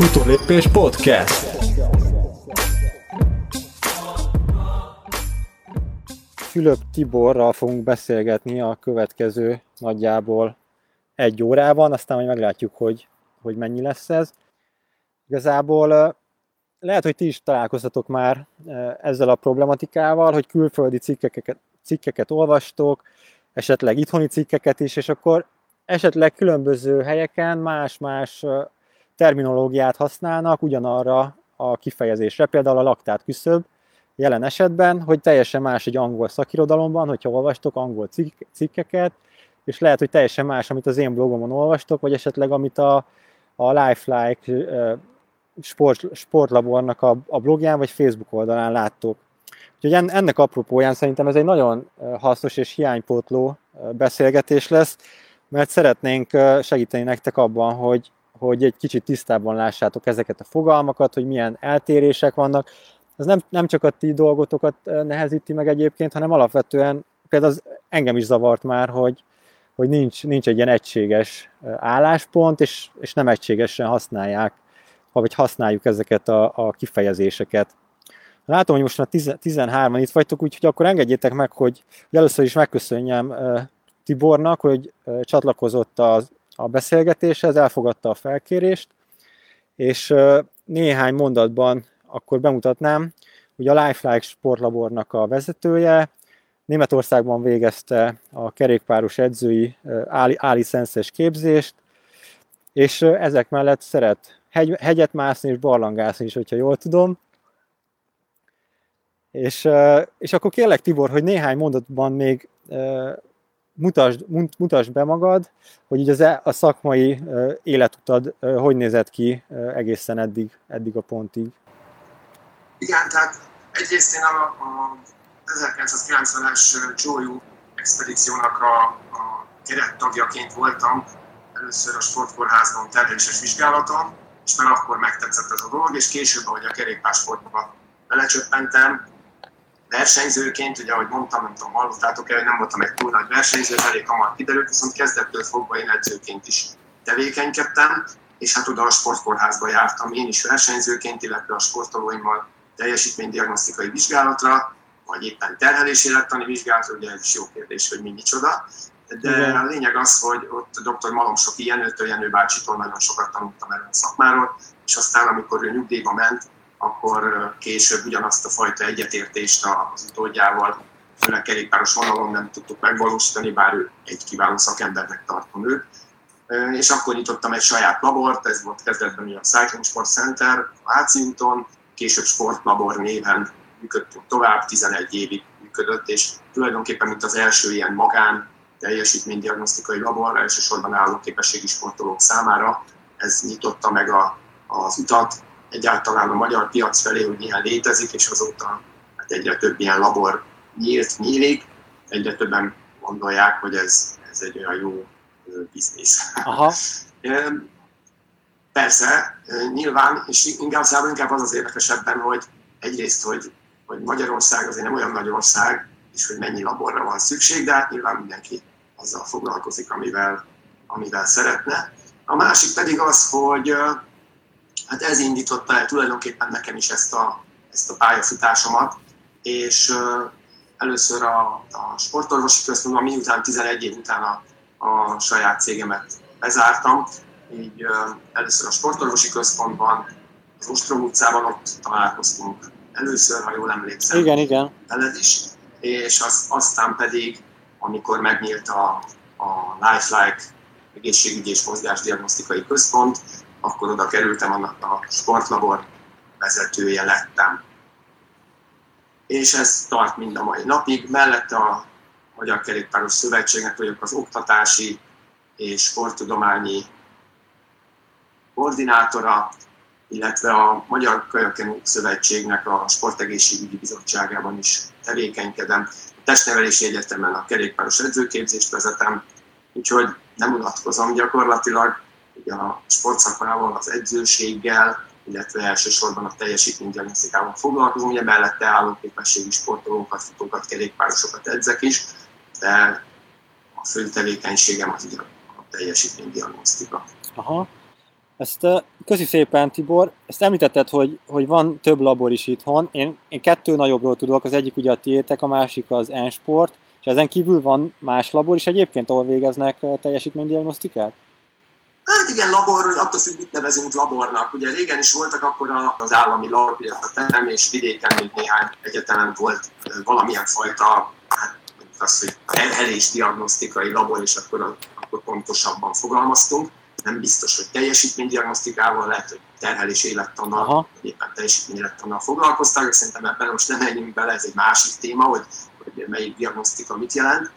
Futólépés Podcast. Fülöp Tiborral fogunk beszélgetni a következő nagyjából egy órában, aztán majd meglátjuk, hogy, hogy mennyi lesz ez. Igazából lehet, hogy ti is találkoztatok már ezzel a problematikával, hogy külföldi cikkeket, cikkeket olvastok, esetleg itthoni cikkeket is, és akkor esetleg különböző helyeken más-más terminológiát használnak ugyanarra a kifejezésre, például a laktát küszöb jelen esetben, hogy teljesen más egy angol szakirodalomban, hogyha olvastok angol cikkeket, és lehet, hogy teljesen más, amit az én blogomon olvastok, vagy esetleg amit a, a Lifelike sport, sportlabornak a, a blogján vagy Facebook oldalán láttok. Úgyhogy ennek apropóján szerintem ez egy nagyon hasznos és hiánypótló beszélgetés lesz, mert szeretnénk segíteni nektek abban, hogy, hogy egy kicsit tisztában lássátok ezeket a fogalmakat, hogy milyen eltérések vannak. Ez nem, nem csak a ti dolgotokat nehezíti meg egyébként, hanem alapvetően például az engem is zavart már, hogy, hogy nincs, nincs egy ilyen egységes álláspont, és, és nem egységesen használják, vagy használjuk ezeket a, a kifejezéseket. Látom, hogy most már 13-an itt vagytok, úgyhogy akkor engedjétek meg, hogy, hogy először is megköszönjem Tibornak, hogy csatlakozott a, a beszélgetéshez, elfogadta a felkérést, és néhány mondatban akkor bemutatnám, hogy a Lifelike sportlabornak a vezetője, Németországban végezte a kerékpáros edzői álicenszes képzést, és ezek mellett szeret hegy, hegyet mászni és barlangászni is, hogyha jól tudom. És, és akkor kérlek Tibor, hogy néhány mondatban még mutasd, mutasd be magad, hogy így az, e, a szakmai életutad hogy nézett ki egészen eddig, eddig a pontig. Igen, tehát egyrészt én a, a 1990-es Joyu expedíciónak a, a kerettagjaként voltam, először a sportkórházban terheléses vizsgálaton, és már akkor megtetszett ez a dolog, és később, ahogy a kerékpársportba belecsöppentem, versenyzőként, ugye ahogy mondtam, nem tudom, hallottátok el, nem voltam egy túl nagy versenyző, elég hamar kiderült, viszont kezdettől fogva én edzőként is tevékenykedtem, és hát oda a sportkórházba jártam én is versenyzőként, illetve a sportolóimmal teljesítménydiagnosztikai vizsgálatra, vagy éppen terhelési élettani vizsgálatra, ugye ez is jó kérdés, hogy mi micsoda. De Igen. a lényeg az, hogy ott dr. Malomsoki Jenőtől, Jenő bácsitól nagyon sokat tanultam erről a szakmáról, és aztán amikor ő nyugdíjba ment, akkor később ugyanazt a fajta egyetértést az utódjával, főleg kerékpáros vonalon nem tudtuk megvalósítani, bár ő egy kiváló szakembernek tartom őt. És akkor nyitottam egy saját labort, ez volt kezdetben a Cycling Sport Center, Váci úton, később sportlabor néven működtünk tovább, 11 évig működött, és tulajdonképpen mint az első ilyen magán teljesítménydiagnosztikai labor, elsősorban állóképességi sportolók számára, ez nyitotta meg a, az utat egyáltalán a magyar piac felé, hogy ilyen létezik, és azóta hát egyre több ilyen labor nyílt, nyílik, egyre többen gondolják, hogy ez, ez egy olyan jó biznisz. Aha. Persze, nyilván, és inkább, inkább az az érdekesebben, hogy egyrészt, hogy, hogy Magyarország azért nem olyan nagy ország, és hogy mennyi laborra van szükség, de hát nyilván mindenki azzal foglalkozik, amivel, amivel szeretne. A másik pedig az, hogy hát ez indította el tulajdonképpen nekem is ezt a, ezt a pályafutásomat, és először a, a sportorvosi központban, miután 11 év után a, a saját cégemet bezártam, így először a sportorvosi központban, az Ostrom utcában ott találkoztunk először, ha jól emlékszem. Igen, igen. Veled is. És az, aztán pedig, amikor megnyílt a, a Lifelike egészségügyi és mozgásdiagnosztikai központ, akkor oda kerültem, annak a sportlabor vezetője lettem. És ez tart mind a mai napig. Mellette a Magyar Kerékpáros Szövetségnek vagyok az oktatási és sporttudományi koordinátora, illetve a Magyar Kajakenú Szövetségnek a Sportegészségügyi Bizottságában is tevékenykedem. A Testnevelési Egyetemen a kerékpáros edzőképzést vezetem, úgyhogy nem unatkozom gyakorlatilag, ugye a sportszakmával, az edzőséggel, illetve elsősorban a teljesítménydiagnosztikával foglalkozom, ugye mellette állóképességi sportolókat, futókat, kerékpárosokat edzek is, de a fő tevékenységem az ugye a teljesítménydiagnosztika. Aha. Ezt köszi szépen, Tibor. Ezt említetted, hogy, hogy van több labor is itthon. Én, én kettő nagyobbról tudok, az egyik ugye a tiétek, a másik az Ensport, és ezen kívül van más labor is egyébként, ahol végeznek teljesítménydiagnosztikát? Hát igen, labor, attól függ, mit nevezünk labornak. Ugye régen is voltak akkor az állami labor, a termés vidéken még néhány egyetemen volt valamilyen fajta, hát az, hogy terhelés diagnosztikai labor, és akkor, akkor pontosabban fogalmaztunk. Nem biztos, hogy teljesítménydiagnosztikával, lehet, hogy terhelés élettannal, vagy éppen teljesítményélettannal foglalkoztak, szerintem ebben most nem menjünk bele, ez egy másik téma, hogy, hogy melyik diagnosztika mit jelent.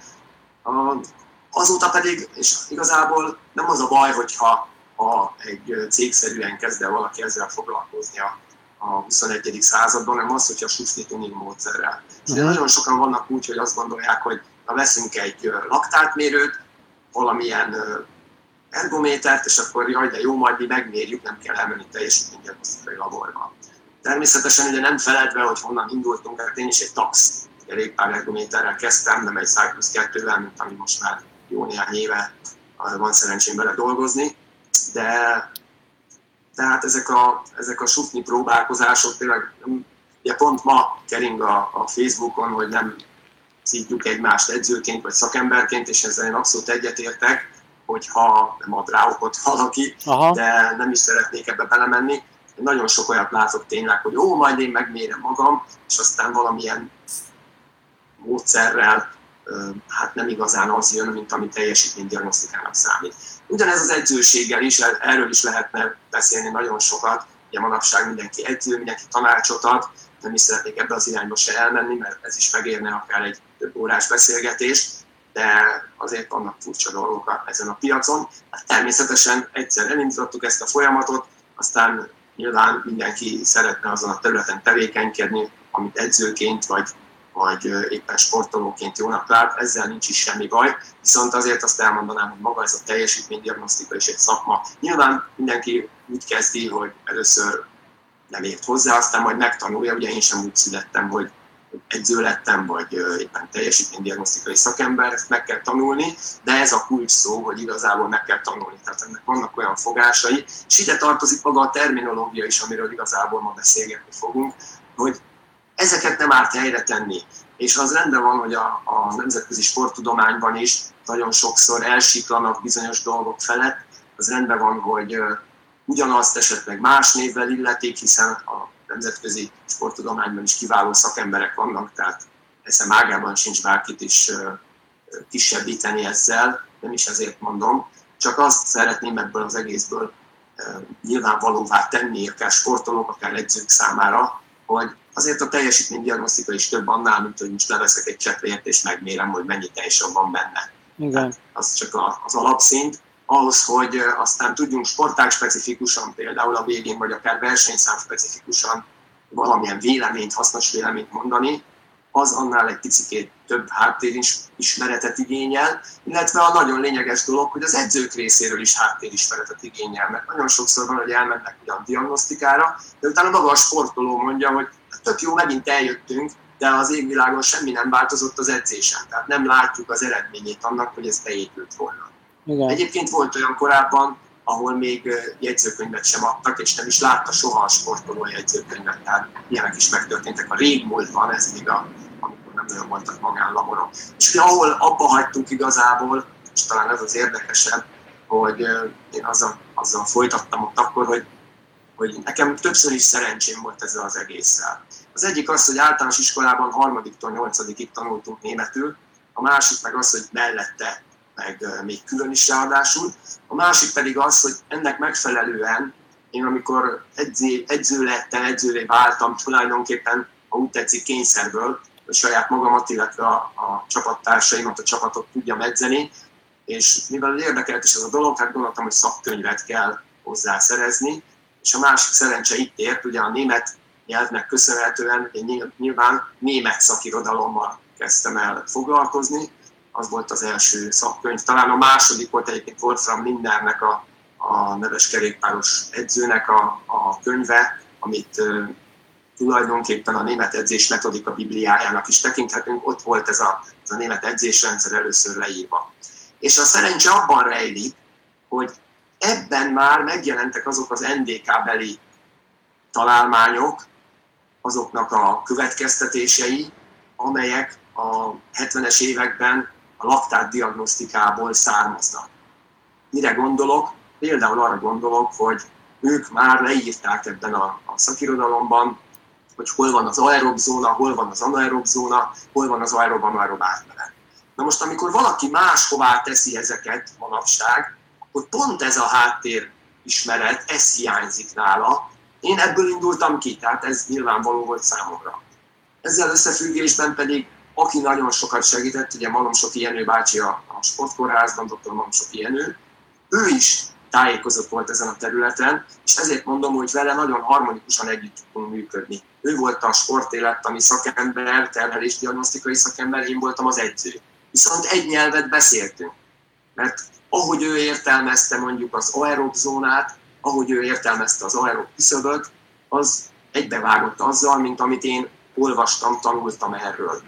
Azóta pedig, és igazából nem az a baj, hogyha ha egy cégszerűen kezd el valaki ezzel foglalkozni a, a 21. században, hanem az, hogyha susni tuning módszerrel. Uh-huh. Nagyon sokan vannak úgy, hogy azt gondolják, hogy ha veszünk egy laktátmérőt, valamilyen ergométert, és akkor jaj, de jó, majd mi megmérjük, nem kell elmenni teljesítménydiagnosztikai laborba. Természetesen ugye nem feledve, hogy honnan indultunk, hát én is egy tax kerékpár ergométerrel kezdtem, nem egy Cyclus 2-vel, mint ami most már jó néhány éve van szerencsém vele dolgozni, de tehát ezek a, ezek a sutni próbálkozások tényleg, ugye pont ma kering a, a Facebookon, hogy nem szítjuk egymást edzőként vagy szakemberként, és ezzel én abszolút egyetértek, hogyha nem ad rá okot valaki, Aha. de nem is szeretnék ebbe belemenni. Nagyon sok olyat látok tényleg, hogy ó, majd én megmérem magam, és aztán valamilyen módszerrel hát nem igazán az jön, mint ami teljesítménydiagnosztikának számít. Ugyanez az edzőséggel is, erről is lehetne beszélni nagyon sokat. Ugye manapság mindenki edző, mindenki tanácsot ad, nem is szeretnék ebbe az irányba se elmenni, mert ez is megérne akár egy több órás beszélgetést, de azért vannak furcsa dolgok ezen a piacon. Hát természetesen egyszer elindítottuk ezt a folyamatot, aztán nyilván mindenki szeretne azon a területen tevékenykedni, amit edzőként vagy vagy éppen sportolóként jónak lát, ezzel nincs is semmi baj, viszont azért azt elmondanám, hogy maga ez a teljesítménydiagnosztika is egy szakma. Nyilván mindenki úgy kezdi, hogy először nem ért hozzá, aztán majd megtanulja, ugye én sem úgy születtem, hogy edző lettem, vagy éppen teljesítménydiagnosztikai szakember, ezt meg kell tanulni, de ez a kulcs szó, hogy igazából meg kell tanulni. Tehát ennek vannak olyan fogásai, és ide tartozik maga a terminológia is, amiről igazából ma beszélgetni fogunk, hogy ezeket nem árt helyre tenni. És az rendben van, hogy a, a nemzetközi sporttudományban is nagyon sokszor elsiklanak bizonyos dolgok felett, az rendben van, hogy ugyanazt esetleg más névvel illetik, hiszen a nemzetközi sporttudományban is kiváló szakemberek vannak, tehát eszem ágában sincs bárkit is kisebbíteni ezzel, nem is ezért mondom, csak azt szeretném ebből az egészből nyilvánvalóvá tenni, akár sportolók, akár edzők számára, hogy azért a teljesítménydiagnosztika is több annál, mint hogy most leveszek egy cseppért és megmérem, hogy mennyi teljesen van benne. Igen. az csak az alapszint. Ahhoz, hogy aztán tudjunk sportág specifikusan, például a végén, vagy akár versenyszám specifikusan valamilyen véleményt, hasznos véleményt mondani, az annál egy picit több háttérismeretet igényel, illetve a nagyon lényeges dolog, hogy az edzők részéről is háttérismeretet igényel, mert nagyon sokszor van, hogy elmennek ugyan diagnosztikára, de utána maga a sportoló mondja, hogy tök jó, megint eljöttünk, de az égvilágon semmi nem változott az edzésen, tehát nem látjuk az eredményét annak, hogy ez beépült volna. Igen. Egyébként volt olyan korábban, ahol még jegyzőkönyvet sem adtak, és nem is látta soha a sportoló jegyzőkönyvet. Tehát ilyenek is megtörténtek a régmúltban, ez még a, amikor nem nagyon voltak magánlaborok. És ugye, ahol abba hagytunk igazából, és talán ez az érdekesebb, hogy én azzal, azzal folytattam ott akkor, hogy, hogy nekem többször is szerencsém volt ezzel az egésszel. Az egyik az, hogy általános iskolában harmadiktól nyolcadikig tanultunk németül, a másik meg az, hogy mellette meg még külön is ráadásul. A másik pedig az, hogy ennek megfelelően én amikor edző, edző lettem, edzővé váltam, tulajdonképpen, ha úgy tetszik, kényszerből, hogy saját magamat, illetve a, a csapattársaimat, a csapatot tudjam edzeni, és mivel érdekelt is ez a dolog, hát gondoltam, hogy szakkönyvet kell hozzá szerezni, és a másik szerencse itt ért, ugye a német nyelvnek köszönhetően nyilván német szakirodalommal kezdtem el foglalkozni, az volt az első szakkönyv. Talán a második volt egyébként Wolfram Lindernek a, a neves kerékpáros edzőnek a, a könyve, amit uh, tulajdonképpen a német edzés metodika bibliájának is tekinthetünk, ott volt ez a, ez a német edzésrendszer először leírva. És a szerencse abban rejlik, hogy ebben már megjelentek azok az NDK-beli találmányok, azoknak a következtetései, amelyek a 70-es években a laktát diagnosztikából származnak. Mire gondolok? Például arra gondolok, hogy ők már leírták ebben a, a szakirodalomban, hogy hol van az aerob zóna, hol van az anaerob zóna, hol van az aerob anaerob átmenet. Na most, amikor valaki máshová teszi ezeket manapság, akkor pont ez a háttér ismeret, ez hiányzik nála. Én ebből indultam ki, tehát ez nyilvánvaló volt számomra. Ezzel összefüggésben pedig, aki nagyon sokat segített, ugye Malomsoki Jenő bácsi a, a sportkórházban, dr. Malomsoki Jenő, ő is tájékozott volt ezen a területen, és ezért mondom, hogy vele nagyon harmonikusan együtt tudunk működni. Ő volt a sportélettani szakember, terhelésdiagnosztikai szakember, én voltam az edző. Viszont egy nyelvet beszéltünk, mert ahogy ő értelmezte mondjuk az aerob zónát, ahogy ő értelmezte az aerob küszöböt, az egybevágott azzal, mint amit én olvastam, tanultam erről.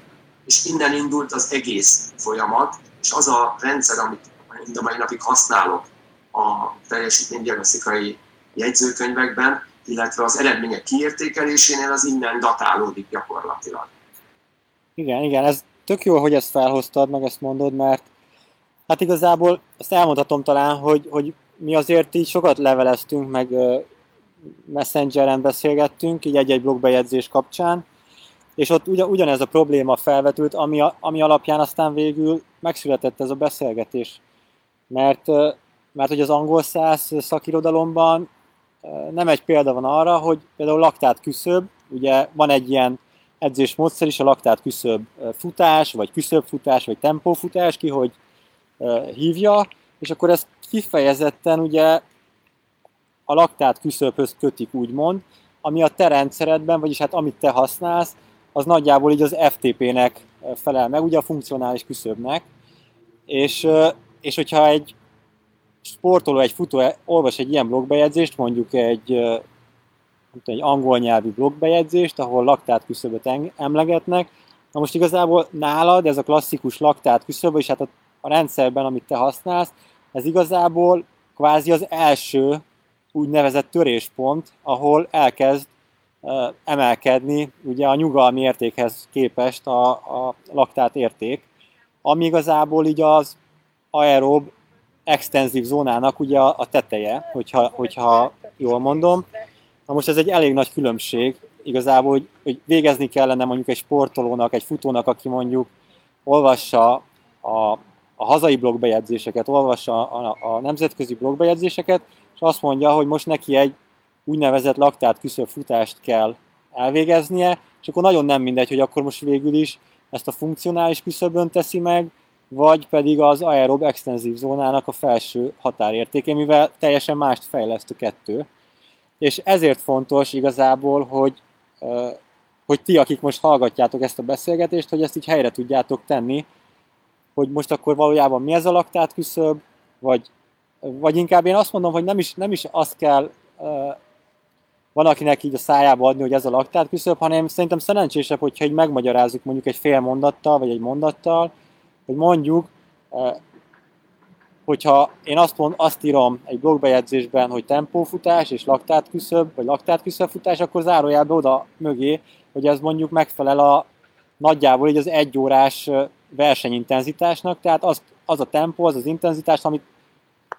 És innen indult az egész folyamat, és az a rendszer, amit mind a mai napig használok a teljesítménydiagnosztikai jegyzőkönyvekben, illetve az eredmények kiértékelésénél az innen datálódik gyakorlatilag. Igen, igen, ez tök jó, hogy ezt felhoztad, meg ezt mondod, mert hát igazából azt elmondhatom talán, hogy, hogy mi azért így sokat leveleztünk, meg messengeren beszélgettünk, így egy-egy blogbejegyzés kapcsán, és ott ugyan, ugyanez a probléma felvetült, ami, a, ami alapján aztán végül megszületett ez a beszélgetés. Mert, mert hogy az angol száz szakirodalomban nem egy példa van arra, hogy például laktát küszöb, ugye van egy ilyen edzésmódszer is, a laktát küszöb futás, vagy küszöbfutás, vagy tempófutás, ki hogy hívja, és akkor ezt kifejezetten ugye a laktát küszöbhöz kötik, úgymond, ami a te rendszeredben, vagyis hát amit te használsz, az nagyjából így az FTP-nek felel meg, ugye a funkcionális küszöbnek, és, és hogyha egy sportoló, egy futó olvas egy ilyen blogbejegyzést, mondjuk egy, egy angol nyelvű blogbejegyzést, ahol laktát küszöböt emlegetnek, na most igazából nálad ez a klasszikus laktát küszöb, és hát a, a rendszerben, amit te használsz, ez igazából kvázi az első úgynevezett töréspont, ahol elkezd emelkedni ugye a nyugalmi értékhez képest a, a laktát érték, ami igazából így az aerob extenzív zónának ugye a teteje, hogyha, hogyha jól mondom. Na most ez egy elég nagy különbség, igazából, hogy, hogy végezni kellene mondjuk egy sportolónak, egy futónak, aki mondjuk olvassa a, a hazai blogbejegyzéseket, olvassa a, a, a nemzetközi blogbejegyzéseket, és azt mondja, hogy most neki egy úgynevezett laktát küszöbb futást kell elvégeznie, és akkor nagyon nem mindegy, hogy akkor most végül is ezt a funkcionális küszöbön teszi meg, vagy pedig az aerob extenzív zónának a felső határértéke, mivel teljesen mást fejleszt a kettő. És ezért fontos igazából, hogy, hogy ti, akik most hallgatjátok ezt a beszélgetést, hogy ezt így helyre tudjátok tenni, hogy most akkor valójában mi ez a laktát küszöb, vagy, vagy inkább én azt mondom, hogy nem is, nem is azt kell van akinek így a szájába adni, hogy ez a laktát küszöb, hanem szerintem szerencsésebb, hogyha így megmagyarázzuk mondjuk egy fél mondattal, vagy egy mondattal, hogy mondjuk, eh, hogyha én azt, mond, azt írom egy blogbejegyzésben, hogy tempófutás és laktát küszöb, vagy laktát futás, akkor zárójelbe oda mögé, hogy ez mondjuk megfelel a nagyjából így az egy órás eh, versenyintenzitásnak, tehát az, az a tempó, az az intenzitás, amit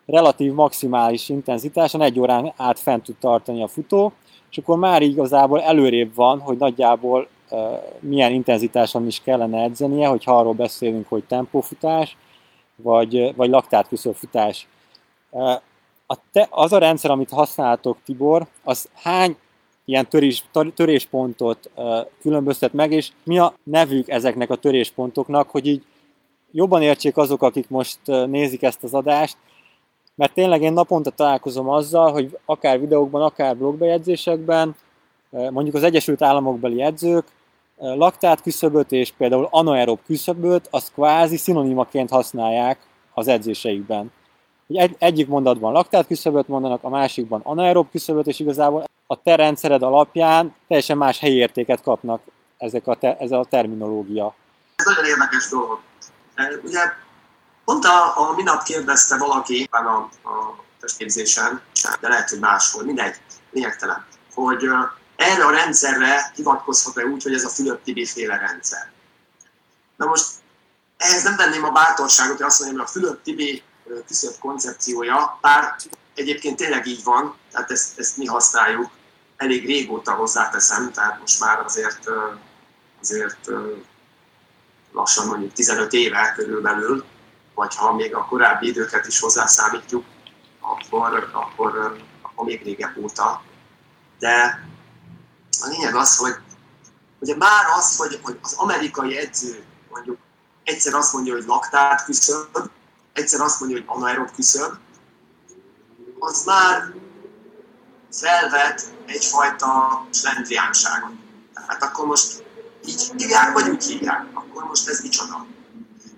relatív maximális intenzitáson egy órán át fent tud tartani a futó, és akkor már igazából előrébb van, hogy nagyjából milyen intenzitáson is kellene edzenie, hogyha arról beszélünk, hogy tempófutás, vagy, vagy futás. A te, az a rendszer, amit használtok, Tibor, az hány ilyen törés, töréspontot különböztet meg, és mi a nevük ezeknek a töréspontoknak, hogy így jobban értsék azok, akik most nézik ezt az adást, mert tényleg én naponta találkozom azzal, hogy akár videókban, akár blogbejegyzésekben, mondjuk az Egyesült Államokbeli edzők laktát küszöböt és például anaerob küszöböt, azt kvázi szinonimaként használják az edzéseikben. Egy, egyik mondatban laktát küszöböt mondanak, a másikban anaerob küszöböt, és igazából a te rendszered alapján teljesen más helyi értéket kapnak ezek a te, ez a terminológia. Ez nagyon érdekes dolog. Ugye Pont a, a minap kérdezte valaki a, a testképzésen, de lehet, hogy máshol, mindegy, lényegtelen, hogy erre a rendszerre hivatkozhat-e úgy, hogy ez a Fülöp-Tibi féle rendszer. Na most ehhez nem venném a bátorságot, hogy azt mondjam, hogy a Fülöp-Tibi küszöbb koncepciója, bár egyébként tényleg így van, tehát ezt, ezt mi használjuk, elég régóta hozzáteszem, tehát most már azért, azért lassan mondjuk 15 éve körülbelül, vagy ha még a korábbi időket is hozzászámítjuk, akkor, akkor, akkor még régebb óta. De a lényeg az, hogy ugye már az, hogy, hogy az amerikai edző mondjuk egyszer azt mondja, hogy laktát küszöb, egyszer azt mondja, hogy anaerob küszöb, az már felvet egyfajta slendriánságot. Tehát akkor most így hívják, vagy úgy hívják, akkor most ez micsoda.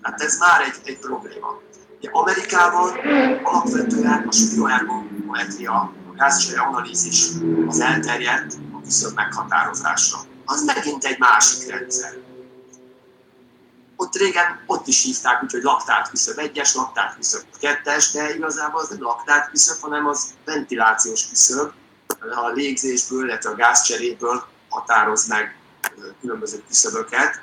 Tehát ez már egy, egy probléma. Ugye Amerikában alapvetően a spiroergometria, a gázcsere analízis az elterjedt a küszöb meghatározásra. Az megint egy másik rendszer. Ott régen ott is hívták úgy, hogy laktát küszöb egyes, laktát küszöb kettes, de igazából az nem laktát küszöb, hanem az ventilációs küszöb, a légzésből, illetve a gázcseréből határoz meg különböző küszöböket,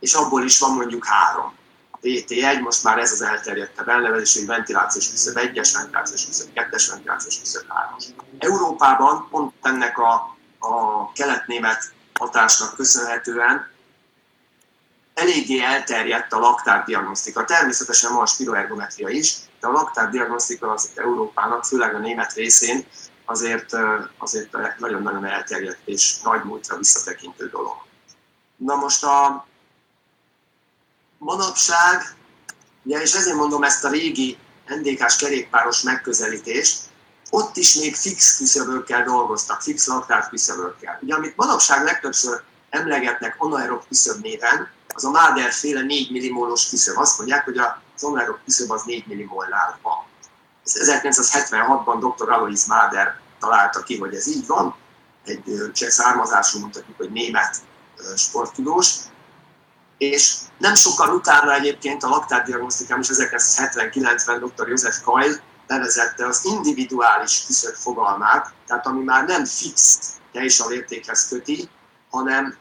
és abból is van mondjuk három. A PT1, most már ez az elterjedtebb elnevezés, hogy ventilációs küszöb 1-es, ventilációs küszöb 2-es, ventilációs küszöb 3-as. Európában pont ennek a, a kelet-német hatásnak köszönhetően eléggé elterjedt a laktárdiagnosztika. Természetesen van a spiroergometria is, de a laktárdiagnosztika az Európának, főleg a német részén azért, azért nagyon-nagyon elterjedt és nagy múltra visszatekintő dolog. Na most a manapság, ugye, és ezért mondom ezt a régi NDK-s kerékpáros megközelítést, ott is még fix küszöbökkel dolgoztak, fix laktát küszöbökkel. Ugye, amit manapság legtöbbször emlegetnek anaerob küszöb néven, az a Máder féle 4 millimólos küszöb. Azt mondják, hogy az anaerob küszöb az 4 millimolnál van. 1976-ban dr. Alois Máder találta ki, hogy ez így van. Egy cseh származású, mondhatjuk, hogy német sporttudós. És nem sokkal utána egyébként a laktárdiagnosztikám is 1979-ben dr. József Kajl nevezette az individuális küszöb fogalmát, tehát ami már nem fix értékhez köti, hanem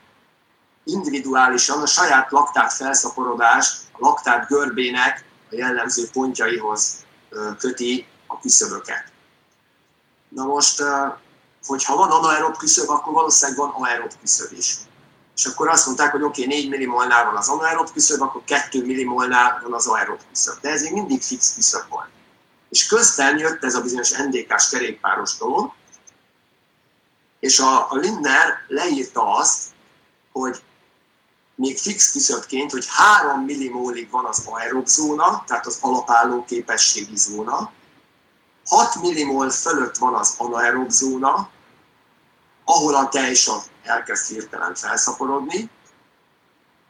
individuálisan a saját laktát felszaporodás a laktát görbének a jellemző pontjaihoz köti a küszöböket. Na most, hogyha van anaerob küszöb, akkor valószínűleg van aerob küszöb is. És akkor azt mondták, hogy oké, okay, 4 millimolnál van az anaerob küszöb, akkor 2 millimolnál van az aerob küszöb. De ez még mindig fix küszöb volt. És közben jött ez a bizonyos NDK-s kerékpáros dolog, és a, a Lindner leírta azt, hogy még fix küszöbként, hogy 3 millimólig van az aerob zóna, tehát az alapálló képességi zóna, 6 millimol fölött van az anaerob zóna, ahol a tejsav elkezd hirtelen felszaporodni,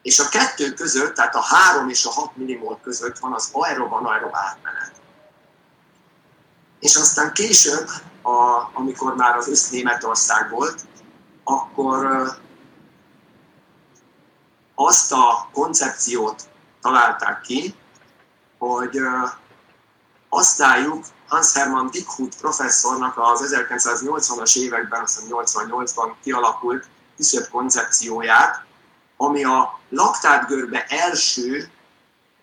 és a kettő között, tehát a 3 és a 6 millimol között van az aerob-anaerob átmenet. És aztán később, a, amikor már az össz Németország volt, akkor azt a koncepciót találták ki, hogy osztályuk Hans Hermann Dickhut professzornak az 1980-as években, azt 88-ban kialakult küszöbb koncepcióját, ami a laktátgörbe első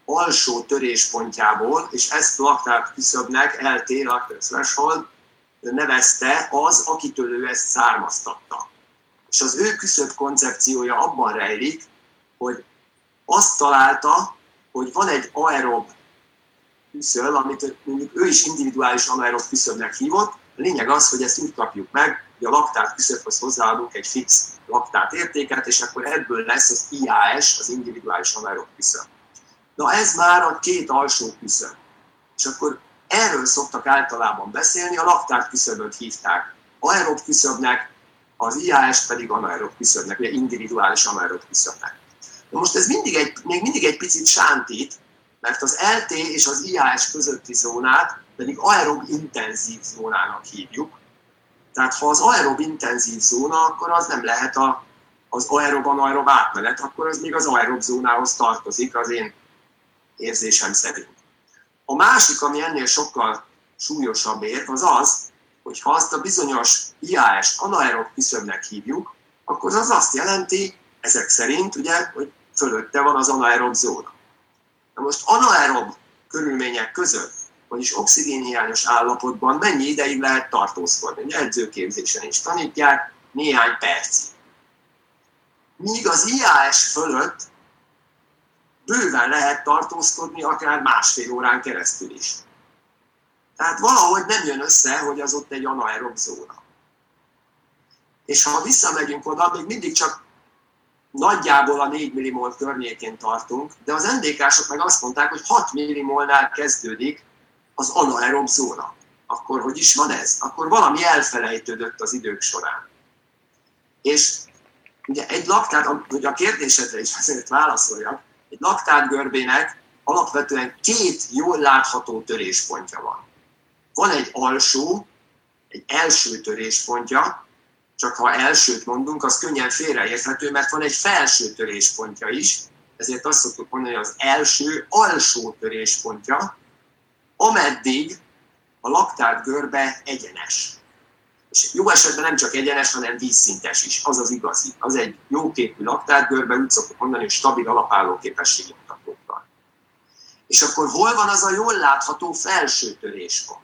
alsó töréspontjából, és ezt laktát küszöbnek, LT, lactate threshold, nevezte az, akitől ő ezt származtatta. És az ő küszöbb koncepciója abban rejlik, hogy azt találta, hogy van egy aerob küszöb, amit mondjuk ő is individuális anaerob küszöbnek hívott. A lényeg az, hogy ezt úgy kapjuk meg, hogy a laktát küszöbhöz hozzáadunk egy fix laktát értéket, és akkor ebből lesz az IAS, az individuális anaerob küszöb. Na ez már a két alsó küszöb. És akkor erről szoktak általában beszélni, a laktát küszöböt hívták aerob küszöbnek, az IAS pedig anaerob küszöbnek, ugye individuális anaerob küszöbnek. Most ez mindig egy, még mindig egy picit sántít, mert az LT és az IAS közötti zónát pedig aerob intenzív zónának hívjuk. Tehát ha az aerob intenzív zóna, akkor az nem lehet a, az aerob-anaerob átmenet, akkor az még az aerob zónához tartozik az én érzésem szerint. A másik, ami ennél sokkal súlyosabb érv az az, hogy ha azt a bizonyos IAS anaerob küszöbnek hívjuk, akkor az azt jelenti, ezek szerint, ugye, hogy fölötte van az anaerob zóna. Na most anaerob körülmények között, vagyis oxigénhiányos állapotban mennyi ideig lehet tartózkodni? Ugye edzőképzésen is tanítják, néhány percig. Míg az IAS fölött bőven lehet tartózkodni akár másfél órán keresztül is. Tehát valahogy nem jön össze, hogy az ott egy anaerob zóna. És ha visszamegyünk oda, még mindig csak nagyjából a 4 millimol környékén tartunk, de az NDK-sok meg azt mondták, hogy 6 millimolnál kezdődik az anaerob zóna. Akkor hogy is van ez? Akkor valami elfelejtődött az idők során. És ugye egy laktát, hogy a kérdésedre is azért válaszoljak, egy laktátgörbének alapvetően két jól látható töréspontja van. Van egy alsó, egy első töréspontja, csak ha elsőt mondunk, az könnyen félreérthető, mert van egy felső töréspontja is, ezért azt szoktuk mondani, hogy az első alsó töréspontja, ameddig a laktát görbe egyenes. És jó esetben nem csak egyenes, hanem vízszintes is, az az igazi. Az egy jóképű laktátgörbe, úgy szoktuk mondani, hogy stabil alapálló mutatókkal. És akkor hol van az a jól látható felső töréspont?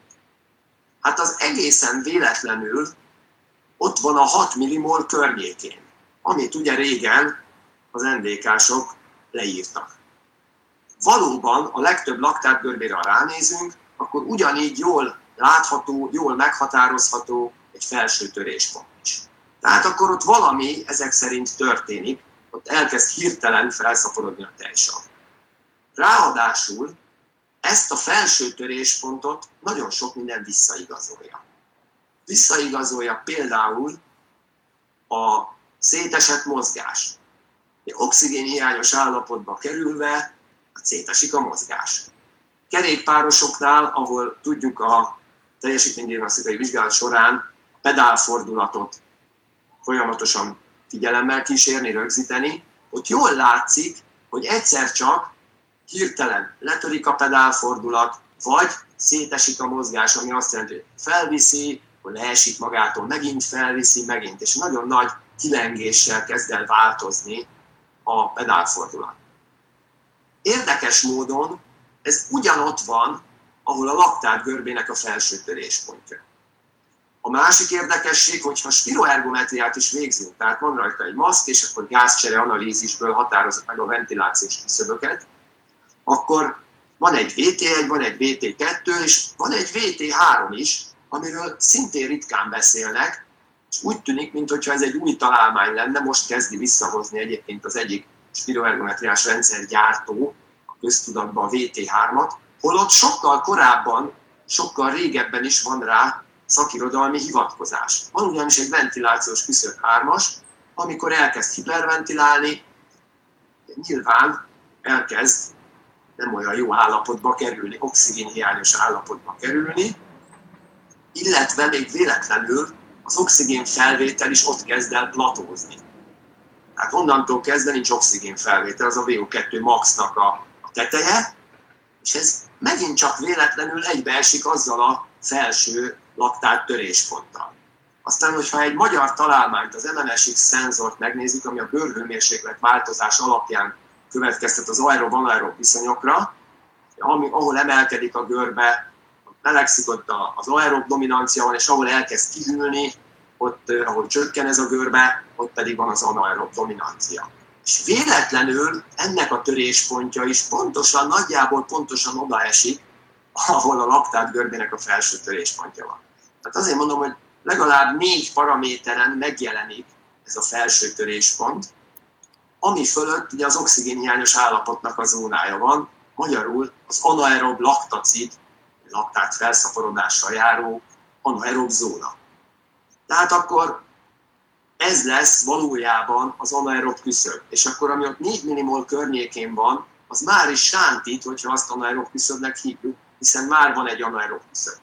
Hát az egészen véletlenül ott van a 6 millimol környékén, amit ugye régen az NDK-sok leírtak. Valóban a legtöbb laktátgörbére, ha ránézünk, akkor ugyanígy jól látható, jól meghatározható egy felső töréspont is. Tehát akkor ott valami ezek szerint történik, ott elkezd hirtelen felszaporodni a tejsav. Ráadásul ezt a felső töréspontot nagyon sok minden visszaigazolja. Visszaigazolja például a szétesett mozgás. Oxigénhiányos állapotba kerülve szétesik a mozgás. Kerékpárosoknál, ahol tudjuk a teljesítménydiagnosztikai vizsgálat során pedálfordulatot folyamatosan figyelemmel kísérni, rögzíteni, ott jól látszik, hogy egyszer csak hirtelen letörik a pedálfordulat, vagy szétesik a mozgás, ami azt jelenti, hogy felviszi, hogy leesik magától, megint felviszi, megint, és nagyon nagy kilengéssel kezd el változni a pedálfordulat. Érdekes módon ez ugyanott van, ahol a laktát görbének a felső töréspontja. A másik érdekesség, hogyha spiroergometriát is végzünk, tehát van rajta egy maszk, és akkor gázcsere analízisből határozott meg a ventilációs küszöböket, akkor van egy VT1, van egy VT2, és van egy VT3 is, amiről szintén ritkán beszélnek, és úgy tűnik, mintha ez egy új találmány lenne, most kezdi visszahozni egyébként az egyik spiroergometriás rendszer gyártó a köztudatban a VT3-at, holott sokkal korábban, sokkal régebben is van rá szakirodalmi hivatkozás. Van ugyanis egy ventilációs küszöb 3-as, amikor elkezd hiperventilálni, nyilván elkezd nem olyan jó állapotba kerülni, oxigénhiányos állapotba kerülni, illetve még véletlenül az oxigén felvétel is ott kezd el platózni. Tehát onnantól kezdve nincs oxigén felvétel, az a VO2 maxnak a, a teteje, és ez megint csak véletlenül egybeesik azzal a felső laktát törésponttal. Aztán, hogyha egy magyar találmányt, az MMSX szenzort megnézzük, ami a bőrhőmérséklet változás alapján következtet az aerob-anaerob viszonyokra, ami, ahol emelkedik a görbe, melegszik ott az aerob dominancia van, és ahol elkezd kihűlni, ott, ahol csökken ez a görbe, ott pedig van az anaerob dominancia. És véletlenül ennek a töréspontja is pontosan, nagyjából pontosan odaesik, ahol a laktát görbének a felső töréspontja van. Tehát azért mondom, hogy legalább négy paraméteren megjelenik ez a felső töréspont, ami fölött ugye az oxigénhiányos állapotnak a zónája van, magyarul az anaerob laktacid, laktát felszaporodással járó anaerob zóna. Tehát akkor ez lesz valójában az anaerob küszöb. És akkor ami ott 4 millimol környékén van, az már is sántít, hogyha azt anaerob küszöbnek hívjuk, hiszen már van egy anaerob küszöb.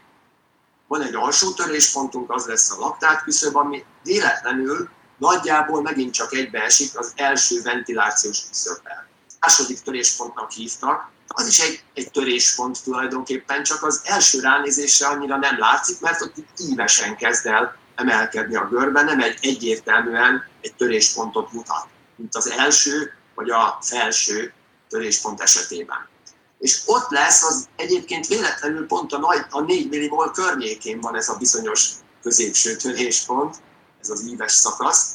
Van egy alsó töréspontunk, az lesz a laktát küszöb, ami véletlenül nagyjából megint csak egybeesik az első ventilációs küszöbbel. Második töréspontnak hívtak, Az is egy, egy töréspont tulajdonképpen, csak az első ránézésre annyira nem látszik, mert ott ívesen kezd el emelkedni a görbe, nem egy egyértelműen egy töréspontot mutat, mint az első vagy a felső töréspont esetében. És ott lesz, az egyébként véletlenül pont a, nagy, a 4 millimol környékén van ez a bizonyos középső töréspont, ez az íves szakasz,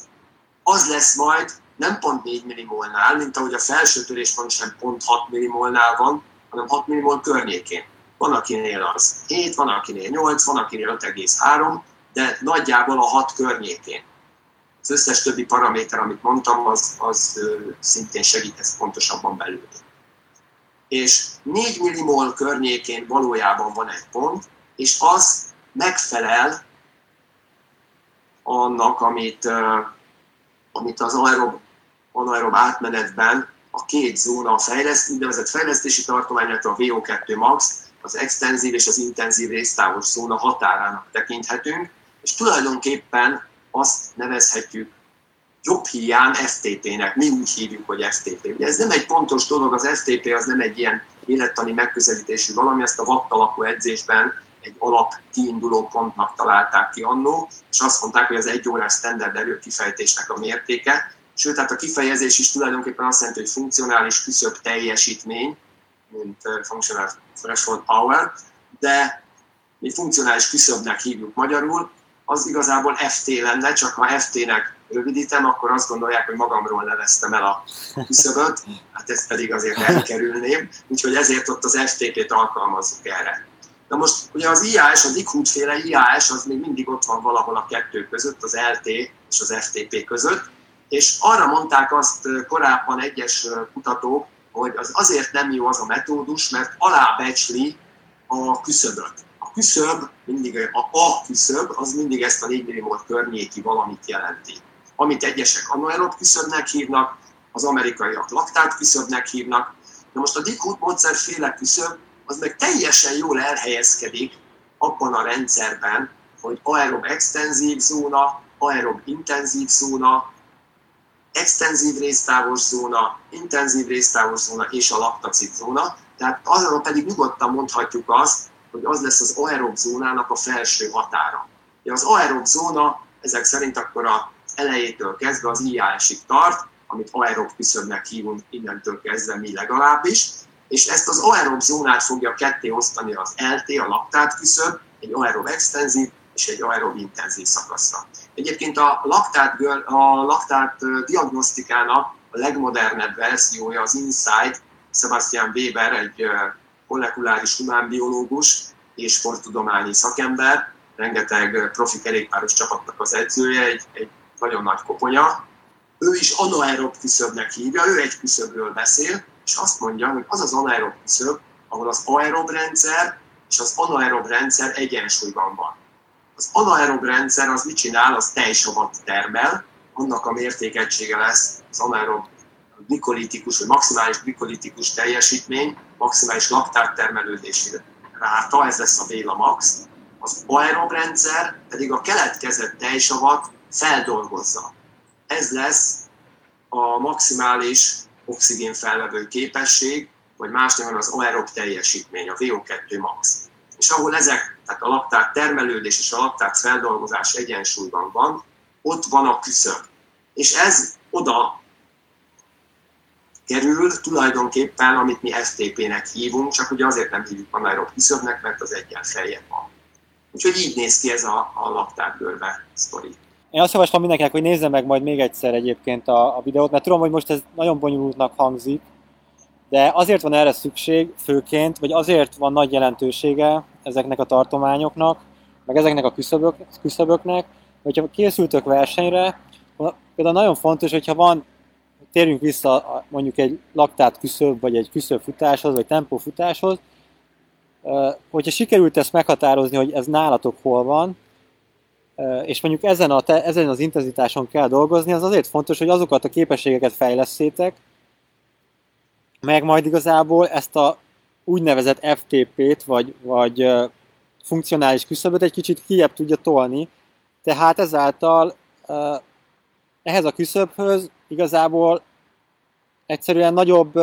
az lesz majd nem pont 4 millimolnál, mint ahogy a felső töréspont sem pont 6 millimolnál van, hanem 6 millimol környékén. Van akinél az 7, van akinél 8, van akinél 5,3, de nagyjából a 6 környékén. Az összes többi paraméter, amit mondtam, az, az szintén segít ezt pontosabban belőle. És 4 millimol környékén valójában van egy pont, és az megfelel annak, amit, amit az aerob, anaerob átmenetben a két zóna, a fejleszt, úgynevezett fejlesztési tartomány, illetve a VO2 max, az extenzív és az intenzív résztávos zóna határának tekinthetünk, és tulajdonképpen azt nevezhetjük jobb hiány FTP-nek, mi úgy hívjuk, hogy FTP. Ugye ez nem egy pontos dolog, az FTP az nem egy ilyen élettani megközelítésű valami, ezt a vatt alapú edzésben egy alap kiinduló pontnak találták ki annó, és azt mondták, hogy az egy órás standard erő kifejtésnek a mértéke. Sőt, hát a kifejezés is tulajdonképpen azt jelenti, hogy funkcionális küszöbb teljesítmény, mint functional threshold power, de mi funkcionális küszöbnek hívjuk magyarul, az igazából FT lenne, csak ha FT-nek rövidítem, akkor azt gondolják, hogy magamról neveztem el a küszöböt, hát ezt pedig azért elkerülném, úgyhogy ezért ott az FTP-t alkalmazzuk erre. Na most ugye az IAS, az IQT féle IAS, az még mindig ott van valahol a kettő között, az LT és az FTP között, és arra mondták azt korábban egyes kutatók, hogy az azért nem jó az a metódus, mert alábecsli a küszöböt. A küszöb, mindig a A küszöb, az mindig ezt a 4 millimol környéki valamit jelenti. Amit egyesek anaerob küszöbnek hívnak, az amerikaiak laktát küszöbnek hívnak. Na most a Dikut módszer féle küszöb az meg teljesen jól elhelyezkedik abban a rendszerben, hogy aerob extenzív zóna, aerob intenzív zóna, extenzív résztávos zóna, intenzív résztávos zóna és a laktacid zóna. Tehát arra pedig nyugodtan mondhatjuk azt, hogy az lesz az aerob zónának a felső határa. Az aerob zóna ezek szerint akkor a elejétől kezdve az IAS-ig tart, amit aerob küszöbnek hívunk innentől kezdve mi legalábbis, és ezt az aerob zónát fogja ketté osztani az LT, a laktát küszöb, egy aerob extenzív és egy aerob intenzív szakaszra. Egyébként a laktát, a laktát diagnosztikának a legmodernebb verziója az Insight, Sebastian Weber, egy molekuláris humánbiológus és sporttudományi szakember, rengeteg profi kerékpáros csapatnak az edzője, egy, egy nagyon nagy koponya. Ő is anaerob küszöbnek hívja, ő egy küszöbről beszél, és azt mondja, hogy az az anaerob küszöb, ahol az aerob rendszer és az anaerob rendszer egyensúlyban van. Az anaerob rendszer az mit csinál? Az tejsavat termel, annak a mértékegysége lesz az anaerob glikolitikus, vagy maximális glikolitikus teljesítmény, maximális laktát termelődési ráta, ez lesz a Béla max. Az aerob rendszer pedig a keletkezett tejsavat feldolgozza. Ez lesz a maximális oxigén felvevő képesség, vagy más néven az aerob teljesítmény, a VO2 max. És ahol ezek, tehát a laktát termelődés és a laktát feldolgozás egyensúlyban van, ott van a küszöb. És ez oda kerül tulajdonképpen, amit mi FTP-nek hívunk, csak ugye azért nem hívjuk anaerob küszöbnek, mert az egyen feljebb van. Úgyhogy így néz ki ez a, a laktátgörbe sztori. Én azt javaslom mindenkinek, hogy nézze meg majd még egyszer egyébként a, a videót, mert tudom, hogy most ez nagyon bonyolultnak hangzik, de azért van erre szükség főként, vagy azért van nagy jelentősége ezeknek a tartományoknak, meg ezeknek a küszöbök, küszöböknek, hogyha készültök versenyre, például nagyon fontos, hogyha van, térjünk vissza mondjuk egy laktát küszöb, vagy egy küszöb futáshoz, vagy tempó futáshoz, hogyha sikerült ezt meghatározni, hogy ez nálatok hol van, és mondjuk ezen, a, ezen az intenzitáson kell dolgozni, az azért fontos, hogy azokat a képességeket fejlesztétek, meg majd igazából ezt a úgynevezett FTP-t, vagy, vagy funkcionális küszöböt egy kicsit kiebb tudja tolni, tehát ezáltal ehhez a küszöbhöz igazából egyszerűen nagyobb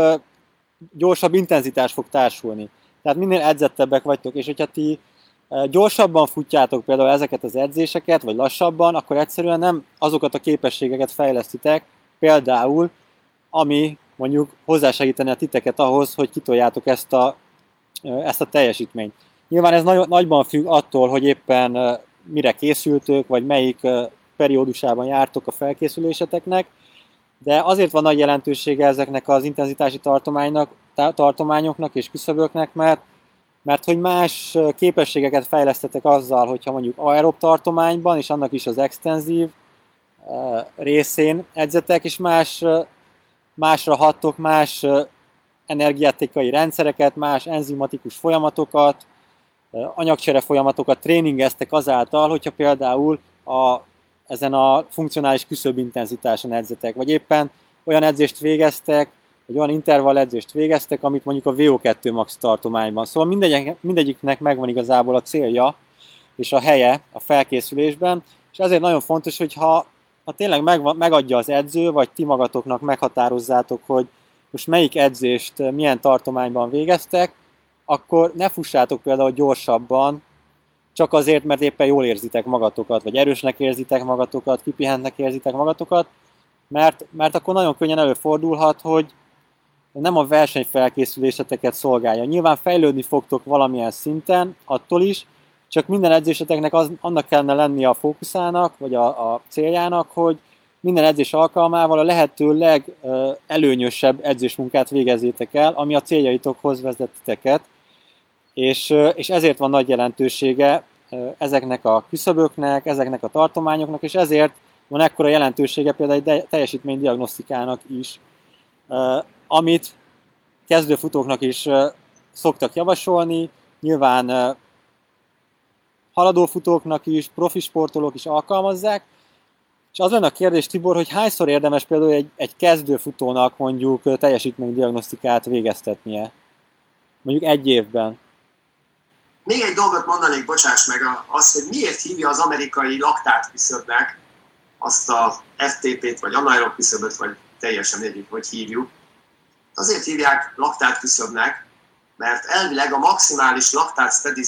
gyorsabb intenzitás fog társulni. Tehát minél edzettebbek vagytok, és hogyha ti gyorsabban futjátok például ezeket az edzéseket, vagy lassabban, akkor egyszerűen nem azokat a képességeket fejlesztitek, például, ami mondjuk a titeket ahhoz, hogy kitoljátok ezt a, ezt a teljesítményt. Nyilván ez nagy, nagyban függ attól, hogy éppen mire készültök, vagy melyik periódusában jártok a felkészüléseteknek, de azért van nagy jelentősége ezeknek az intenzitási tartománynak, tartományoknak és küszöböknek, mert, mert hogy más képességeket fejlesztetek azzal, hogyha mondjuk aerob tartományban, és annak is az extenzív részén edzetek, és más, másra hattok, más energiátikai rendszereket, más enzimatikus folyamatokat, anyagcsere folyamatokat tréningeztek azáltal, hogyha például a, ezen a funkcionális küszöbb intenzitáson edzetek, vagy éppen olyan edzést végeztek, egy olyan intervall edzést végeztek, amit mondjuk a VO2 max tartományban. Szóval mindegy, mindegyiknek megvan igazából a célja és a helye a felkészülésben, és ezért nagyon fontos, hogy ha, ha tényleg meg, megadja az edző, vagy ti magatoknak meghatározzátok, hogy most melyik edzést milyen tartományban végeztek, akkor ne fussátok például gyorsabban, csak azért, mert éppen jól érzitek magatokat, vagy erősnek érzitek magatokat, kipihentnek érzitek magatokat, mert, mert akkor nagyon könnyen előfordulhat, hogy nem a versenyfelkészüléseteket szolgálja. Nyilván fejlődni fogtok valamilyen szinten, attól is, csak minden edzéseteknek az, annak kellene lennie a fókuszának, vagy a, a céljának, hogy minden edzés alkalmával a lehető legelőnyösebb edzésmunkát végezzétek el, ami a céljaitokhoz vezet titeket, és, és ezért van nagy jelentősége ezeknek a küszöböknek, ezeknek a tartományoknak, és ezért van ekkora jelentősége például egy teljesítménydiagnosztikának is, amit kezdőfutóknak is szoktak javasolni, nyilván haladófutóknak is, profi sportolók is alkalmazzák, és az lenne a kérdés, Tibor, hogy hányszor érdemes például egy, egy kezdőfutónak mondjuk teljesítménydiagnosztikát végeztetnie? Mondjuk egy évben. Még egy dolgot mondanék, bocsáss meg, az, hogy miért hívja az amerikai laktát küszöbnek azt a FTP-t, vagy anaerob küszöböt, vagy teljesen egyik, hogy hívjuk. Azért hívják laktát küszöbnek, mert elvileg a maximális laktát steady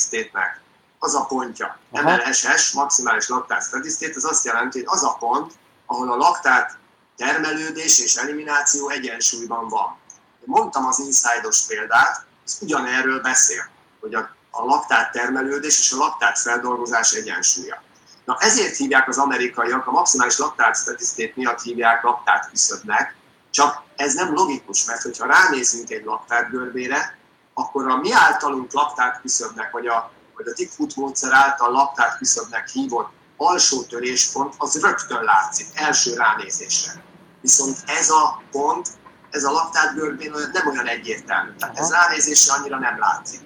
az a pontja. Aha. MLSS, maximális laktát steady az azt jelenti, hogy az a pont, ahol a laktát termelődés és elimináció egyensúlyban van. Mondtam az inside példát, ez ugyanerről beszél, hogy a a laktát termelődés és a laktát feldolgozás egyensúlya. Na ezért hívják az amerikaiak, a maximális laktát statisztét miatt hívják laktát küszöbnek, csak ez nem logikus, mert hogyha ránézünk egy laktát görbére, akkor a mi általunk laktát küszöbnek, vagy a, vagy a Tickfoot módszer által laktát küszöbnek hívott alsó töréspont, az rögtön látszik, első ránézésre. Viszont ez a pont, ez a laktát görbén nem olyan egyértelmű. Tehát ez ránézésre annyira nem látszik.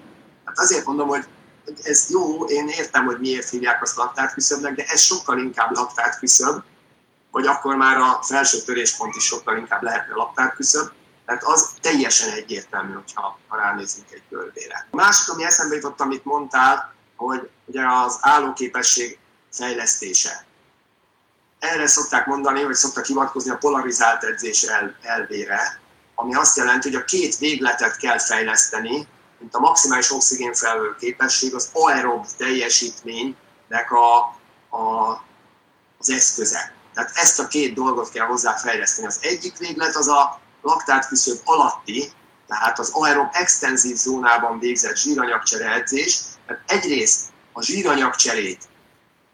Hát azért mondom, hogy ez jó, én értem, hogy miért hívják azt laktárküszöbnek, de ez sokkal inkább laktárküszöb, vagy akkor már a felső töréspont is sokkal inkább lehetne laktárküszöb, tehát az teljesen egyértelmű, hogyha ha ránézünk egy görbére. A másik, ami eszembe jutott, amit mondtál, hogy ugye az állóképesség fejlesztése. Erre szokták mondani, hogy szoktak hivatkozni a polarizált edzés el, elvére, ami azt jelenti, hogy a két végletet kell fejleszteni, mint a maximális oxigénfelvő képesség, az aerob teljesítménynek a, a, az eszköze. Tehát ezt a két dolgot kell hozzáfejleszteni. Az egyik véglet az a laktát alatti, tehát az aerob extenzív zónában végzett zsíranyagcsere edzés. Tehát egyrészt a zsíranyagcserét,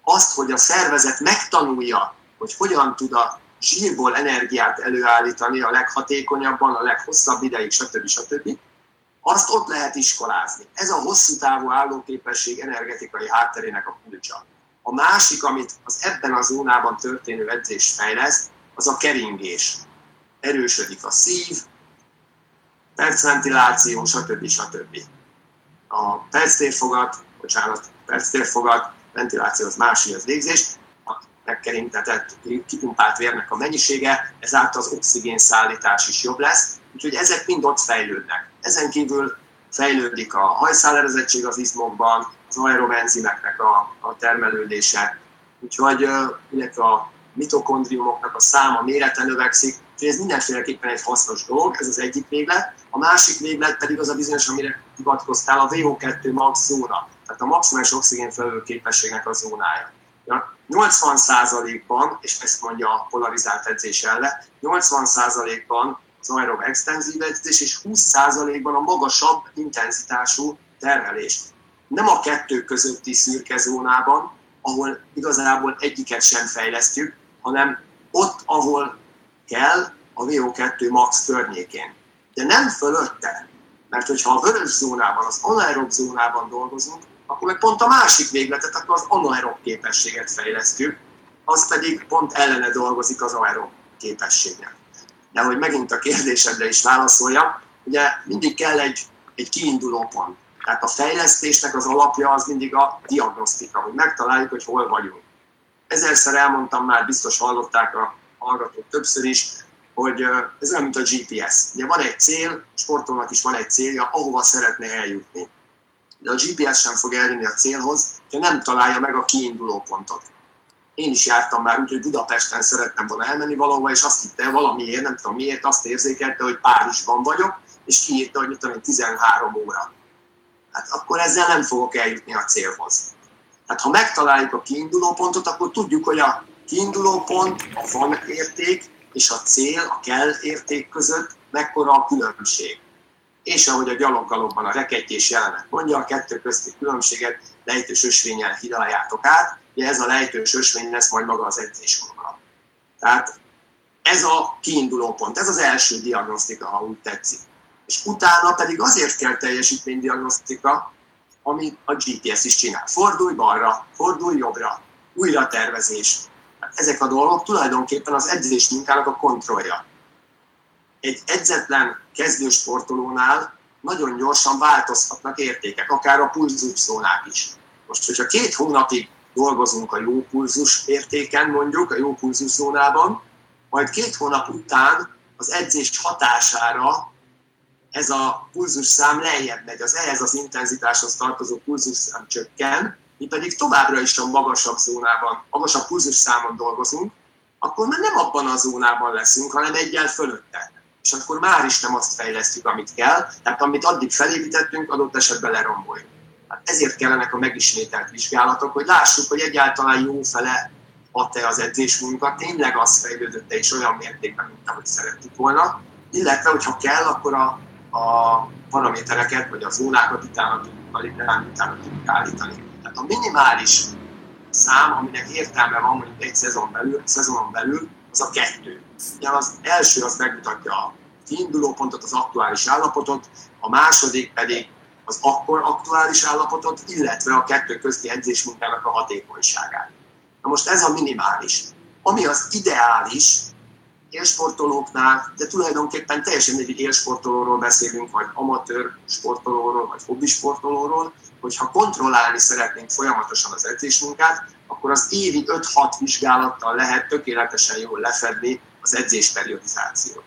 azt, hogy a szervezet megtanulja, hogy hogyan tud a zsírból energiát előállítani a leghatékonyabban, a leghosszabb ideig, stb. stb azt ott lehet iskolázni. Ez a hosszú távú állóképesség energetikai hátterének a kulcsa. A másik, amit az ebben a zónában történő edzés fejleszt, az a keringés. Erősödik a szív, percventiláció, stb. stb. A perctérfogat, bocsánat, perctérfogat, ventiláció az más az végzés, a megkerintetett, kipumpált vérnek a mennyisége, ezáltal az oxigén szállítás is jobb lesz, úgyhogy ezek mind ott fejlődnek. Ezen kívül fejlődik a hajszálerezettség az izmokban, az aerobenzimeknek a, a termelődése, úgyhogy illetve a mitokondriumoknak a száma mérete növekszik, ez mindenféleképpen egy hasznos dolog, ez az egyik véglet. A másik véglet pedig az a bizonyos, amire hivatkoztál, a VO2 max zóna, tehát a maximális oxigén felelő képességnek a zónája. 80%-ban, és ezt mondja a polarizált edzés ellen, 80%-ban az aerob extenzív edzés, és 20%-ban a magasabb intenzitású terhelés. Nem a kettő közötti szürke zónában, ahol igazából egyiket sem fejlesztjük, hanem ott, ahol kell, a VO2 max környékén. De nem fölötte, mert hogyha a vörös zónában, az anaerob zónában dolgozunk, akkor meg pont a másik végletet, akkor az anaerob képességet fejlesztjük, az pedig pont ellene dolgozik az aerob képességnek. De hogy megint a kérdésedre is válaszoljak, ugye mindig kell egy, egy kiinduló pont. Tehát a fejlesztésnek az alapja az mindig a diagnosztika, hogy megtaláljuk, hogy hol vagyunk. Ezerszer elmondtam már, biztos hallották a hallgatók többször is, hogy ez olyan, mint a GPS. Ugye van egy cél, sportolónak is van egy célja, ahova szeretne eljutni. De a GPS sem fog elvinni a célhoz, ha nem találja meg a kiinduló pontot. Én is jártam már úgy, Budapesten szerettem volna elmenni valahova, és azt hitte valamiért, nem tudom miért, azt érzékelte, hogy Párizsban vagyok, és kiírta, hogy tudom, 13 óra. Hát akkor ezzel nem fogok eljutni a célhoz. Hát ha megtaláljuk a kiinduló pontot, akkor tudjuk, hogy a kiinduló pont, a van érték és a cél, a kell érték között mekkora a különbség. És ahogy a gyaloggalobban a rekettyés jelenet mondja, a kettő közti különbséget lejtős ösvényen hidaljátok át, ugye ez a lejtős ösvény lesz majd maga az edzésvonal. Tehát ez a kiinduló pont, ez az első diagnosztika, ha úgy tetszik. És utána pedig azért kell teljesítménydiagnosztika, amit a GPS is csinál. Fordulj balra, fordulj jobbra, újra tervezés, ezek a dolgok tulajdonképpen az edzés munkának a kontrollja. Egy edzetlen kezdősportolónál nagyon gyorsan változhatnak értékek, akár a pulzuszónák is. Most, hogyha két hónapig dolgozunk a jó pulzus értéken, mondjuk a jó pulzuszónában, majd két hónap után az edzés hatására ez a pulzusszám lejjebb megy, az ehhez az intenzitáshoz tartozó pulzusszám csökken, mi pedig továbbra is a magasabb zónában, magasabb pulzus számon dolgozunk, akkor már nem abban a zónában leszünk, hanem egyel fölötte. És akkor már is nem azt fejlesztjük, amit kell, tehát amit addig felépítettünk, adott esetben leromboljuk. Hát ezért kellenek a megismételt vizsgálatok, hogy lássuk, hogy egyáltalán jó fele ad-e az edzésmunkat, tényleg az fejlődött-e is olyan mértékben, mint ahogy szerettük volna, illetve, hogyha kell, akkor a, a paramétereket, vagy a zónákat utána tudjuk kalibrálni, utána tudjuk állítani. Tehát a minimális szám, aminek értelme van mondjuk egy szezon belül, szezonon belül, az a kettő. Ugye az első az megmutatja a kiinduló pontot, az aktuális állapotot, a második pedig az akkor aktuális állapotot, illetve a kettő közti edzésmunkának a hatékonyságát. Na most ez a minimális. Ami az ideális, élsportolóknál, de tulajdonképpen teljesen mindegy, élsportolóról beszélünk, vagy amatőr sportolóról, vagy hobbisportolóról, hogyha kontrollálni szeretnénk folyamatosan az edzésmunkát, akkor az évi 5-6 vizsgálattal lehet tökéletesen jól lefedni az edzésperiodizációt.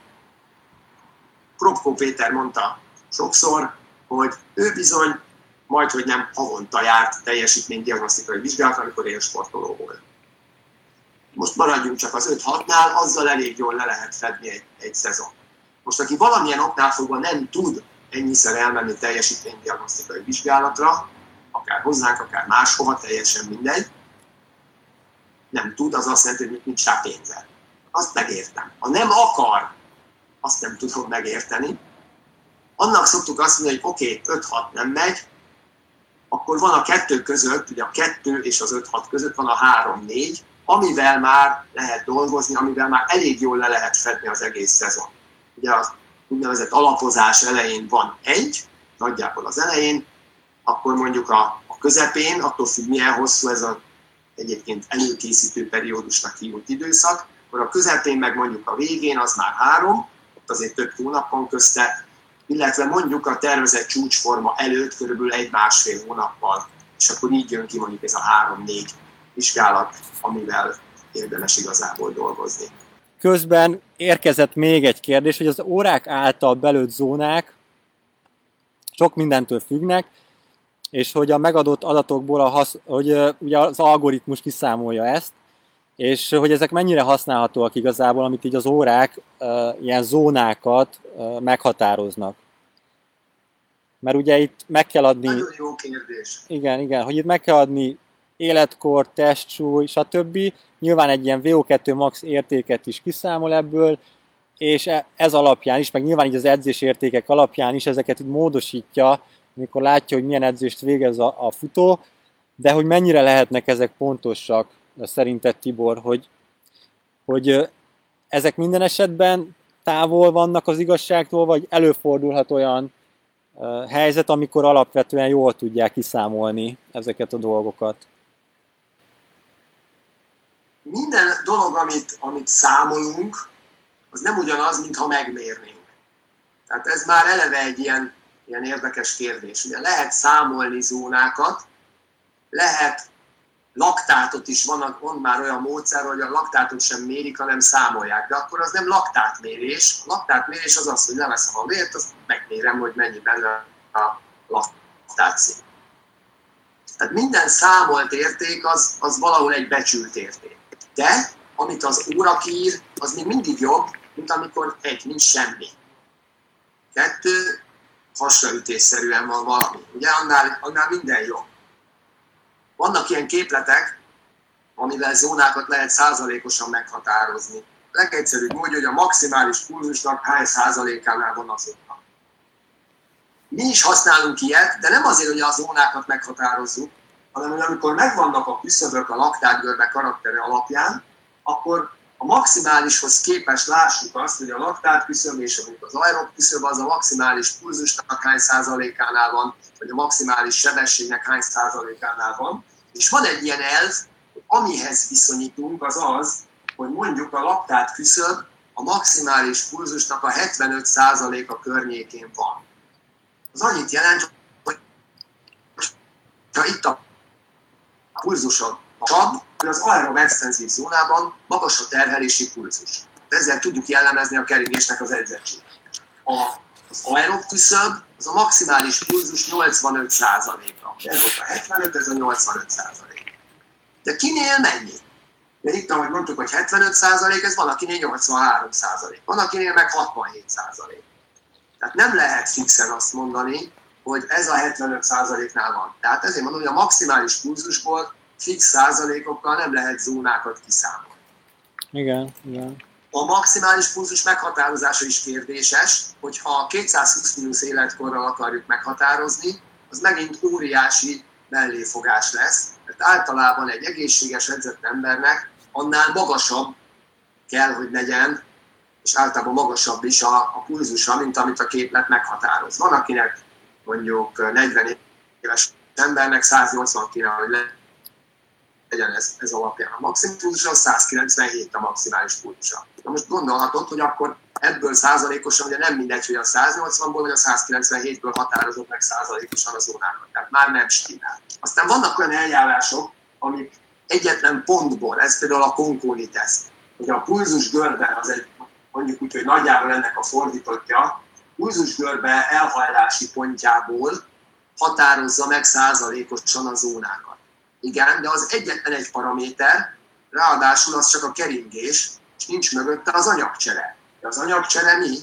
Kropko Péter mondta sokszor, hogy ő bizony majd, hogy nem havonta járt teljesítménydiagnosztikai vizsgálat, amikor élsportoló volt. Most maradjunk csak az 5-6-nál, azzal elég jól le lehet fedni egy, egy szezon. Most aki valamilyen oknál fogva nem tud ennyiszer elmenni teljesítménydiagnosztikai vizsgálatra, akár hozzánk, akár máshova, teljesen mindegy, nem tud, az azt jelenti, hogy nincs rá pénze. Azt megértem. Ha nem akar, azt nem tudom megérteni. Annak szoktuk azt mondani, hogy oké, okay, 5-6 nem megy, akkor van a kettő között, ugye a kettő és az 5-6 között van a 3-4, amivel már lehet dolgozni, amivel már elég jól le lehet fedni az egész szezon. Ugye az úgynevezett alapozás elején van egy, nagyjából az elején, akkor mondjuk a, a közepén, attól függ milyen hosszú ez a egyébként előkészítő periódusnak hívott időszak, akkor a közepén meg mondjuk a végén az már három, ott azért több hónap van közte, illetve mondjuk a tervezett csúcsforma előtt körülbelül egy-másfél hónappal, és akkor így jön ki mondjuk ez a három-négy vizsgálat, amivel érdemes igazából dolgozni. Közben érkezett még egy kérdés, hogy az órák által belőtt zónák sok mindentől függnek, és hogy a megadott adatokból, a hasz, hogy ugye az algoritmus kiszámolja ezt, és hogy ezek mennyire használhatóak igazából, amit így az órák ilyen zónákat meghatároznak. Mert ugye itt meg kell adni... Nagyon jó kérdés. Igen, igen, hogy itt meg kell adni életkor, testsúly, stb. Nyilván egy ilyen VO2 max értéket is kiszámol ebből, és e- ez alapján is, meg nyilván így az edzés értékek alapján is ezeket így módosítja, amikor látja, hogy milyen edzést végez a, a futó, de hogy mennyire lehetnek ezek pontosak, szerinted Tibor, hogy, hogy ezek minden esetben távol vannak az igazságtól, vagy előfordulhat olyan helyzet, amikor alapvetően jól tudják kiszámolni ezeket a dolgokat? Minden dolog, amit, amit számolunk, az nem ugyanaz, mintha megmérnénk. Tehát ez már eleve egy ilyen, ilyen érdekes kérdés. Ugye lehet számolni zónákat, lehet laktátot is, van, van már olyan módszer, hogy a laktátot sem mérik, hanem számolják, de akkor az nem laktátmérés. A laktátmérés az az, hogy leveszem a vért, azt megmérem, hogy mennyi benne a laktáció. Tehát minden számolt érték az, az valahol egy becsült érték. De amit az óra kír, az még mindig jobb, mint amikor egy, nincs semmi. Kettő, hasraütésszerűen van valami. Ugye annál, annál minden jobb. Vannak ilyen képletek, amivel zónákat lehet százalékosan meghatározni. Legegyszerűbb módja, hogy a maximális pulzusnak hány százalékánál van a zóna. Mi is használunk ilyet, de nem azért, hogy a zónákat meghatározzuk, hanem hogy amikor megvannak a küszöbök a laktátgörbe karaktere alapján, akkor a maximálishoz képest lássuk azt, hogy a laktát küszöb és az aerob küszöb az a maximális pulzusnak hány százalékánál van, vagy a maximális sebességnek hány százalékánál van. És van egy ilyen elv, hogy amihez viszonyítunk, az az, hogy mondjuk a laktát küszöb a maximális pulzusnak a 75 százaléka környékén van. Az annyit jelent, hogy ha itt a pulzusod magasabb, az aerob extenzív zónában magas a terhelési pulzus. Ezzel tudjuk jellemezni a keringésnek az edzettségét. A, az aerob küszöb az a maximális pulzus 85%-a. Ez volt a 75, ez a 85%. De kinél mennyi? Mert itt, ahogy mondtuk, hogy 75%, ez van akinél 83%, van akinél meg 67%. Tehát nem lehet fixen azt mondani, hogy ez a 75%-nál van. Tehát ezért mondom, hogy a maximális pulzusból fix százalékokkal nem lehet zónákat kiszámolni. Igen, igen. A maximális pulzus meghatározása is kérdéses, hogyha 220 minusz életkorral akarjuk meghatározni, az megint óriási melléfogás lesz, mert általában egy egészséges edzett embernek annál magasabb kell, hogy legyen, és általában magasabb is a, a pulzusa, mint amit a képlet meghatároz. Van, akinek mondjuk 40 éves embernek 180 kéne, hogy legyen ez, ez alapján a maximális pulzusa, 197 a maximális pulzusa. Na most gondolhatod, hogy akkor ebből százalékosan, ugye nem mindegy, hogy a 180-ból vagy a 197-ből határozott meg százalékosan a zónákat. Tehát már nem stimmel. Aztán vannak olyan eljárások, amik egyetlen pontból, ez például a konkóni teszt, hogy a pulzus görbe az egy, mondjuk úgy, hogy nagyjából ennek a fordítottja, pulzus görbe elhajlási pontjából határozza meg százalékosan a zónákat. Igen, de az egyetlen egy paraméter, ráadásul az csak a keringés, és nincs mögötte az anyagcsere. De az anyagcsere mi?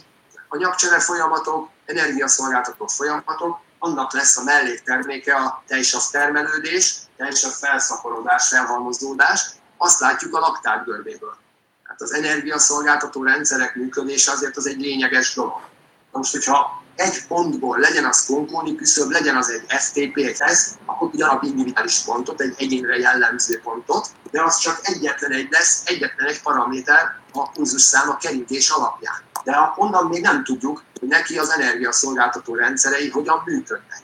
Anyagcsere folyamatok, energiaszolgáltató folyamatok, annak lesz a mellékterméke a tejsav termelődés, tejsav felszaporodás, felhalmozódás, azt látjuk a laktát görbéből. Tehát az energiaszolgáltató rendszerek működése azért az egy lényeges dolog. Na most, hogyha egy pontból legyen az konkóni küszöb, legyen az egy FTP teszt, akkor ugyanab individuális pontot, egy egyénre jellemző pontot, de az csak egyetlen egy lesz, egyetlen egy paraméter a szám a keringés alapján. De onnan még nem tudjuk, hogy neki az energiaszolgáltató rendszerei hogyan működnek.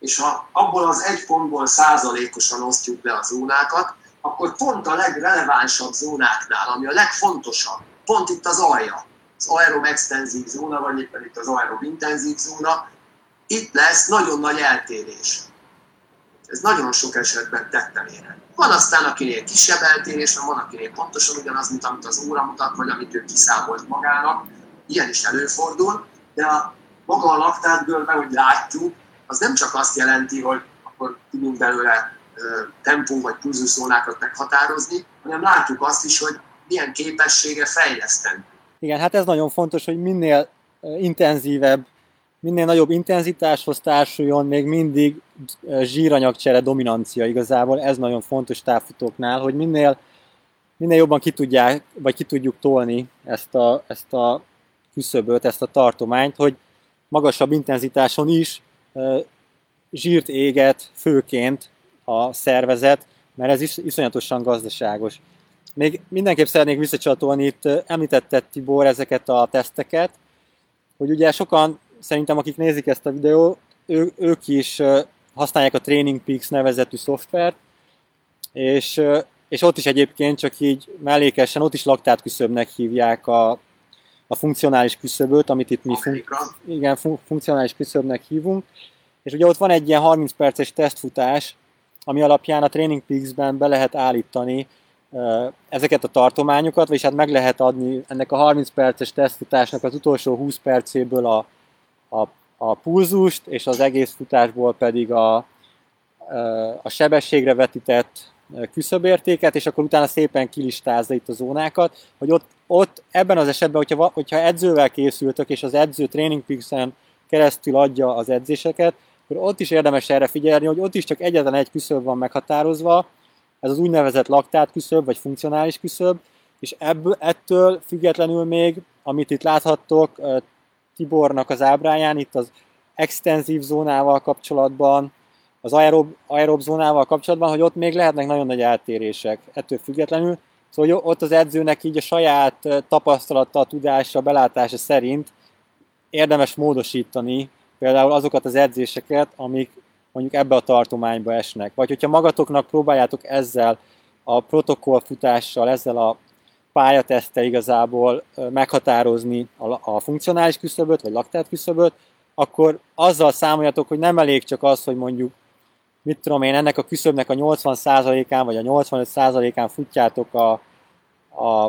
És ha abból az egy pontból százalékosan osztjuk le a zónákat, akkor pont a legrelevánsabb zónáknál, ami a legfontosabb, pont itt az alja, az aerob extenzív zóna, vagy éppen itt az aerob intenzív zóna, itt lesz nagyon nagy eltérés. Ez nagyon sok esetben tettem érhető. Van aztán, akinél kisebb eltérés, van, akinél pontosan ugyanaz, mint amit az óra mutat, vagy amit ő kiszámolt magának. Ilyen is előfordul, de a maga a laktátbőrbe, hogy látjuk, az nem csak azt jelenti, hogy akkor tudunk belőle tempó vagy pulzuszónákat meghatározni, hanem látjuk azt is, hogy milyen képessége fejleszteni. Igen, hát ez nagyon fontos, hogy minél intenzívebb, minél nagyobb intenzitáshoz társuljon még mindig zsíranyagcsere dominancia igazából. Ez nagyon fontos távfutóknál, hogy minél, minél jobban ki tudják, vagy ki tudjuk tolni ezt a, ezt a küszöböt, ezt a tartományt, hogy magasabb intenzitáson is zsírt éget főként a szervezet, mert ez is iszonyatosan gazdaságos. Még mindenképp szeretnék visszacsatolni, itt említette Tibor ezeket a teszteket, hogy ugye sokan, szerintem akik nézik ezt a videót, ő, ők is használják a Training Peaks nevezetű szoftvert, és, és ott is egyébként csak így mellékesen, ott is laktát küszöbnek hívják a, a funkcionális küszöböt, amit itt mi fun, igen, fun, funkcionális küszöbnek hívunk, és ugye ott van egy ilyen 30 perces tesztfutás, ami alapján a Training Peaks-ben be lehet állítani ezeket a tartományokat, vagyis hát meg lehet adni ennek a 30 perces tesztfutásnak az utolsó 20 percéből a, a, a pulzust, és az egész futásból pedig a, a sebességre vetített küszöbértéket, és akkor utána szépen kilistázza itt a zónákat, hogy ott, ott ebben az esetben, hogyha, hogyha edzővel készültök, és az edző Training Peaks-en keresztül adja az edzéseket, akkor ott is érdemes erre figyelni, hogy ott is csak egyetlen egy küszöb van meghatározva, ez az úgynevezett laktát küszöb, vagy funkcionális küszöb, és ebből, ettől függetlenül még, amit itt láthattok Tibornak az ábráján, itt az extenzív zónával kapcsolatban, az aerob, aerob zónával kapcsolatban, hogy ott még lehetnek nagyon nagy eltérések ettől függetlenül. Szóval ott az edzőnek így a saját tapasztalata, tudása, belátása szerint érdemes módosítani például azokat az edzéseket, amik mondjuk ebbe a tartományba esnek. Vagy hogyha magatoknak próbáljátok ezzel a protokollfutással, ezzel a pályatesztel igazából meghatározni a, a funkcionális küszöböt, vagy laktát küszöböt, akkor azzal számoljatok, hogy nem elég csak az, hogy mondjuk mit tudom én, ennek a küszöbnek a 80%-án vagy a 85%-án futjátok a, a,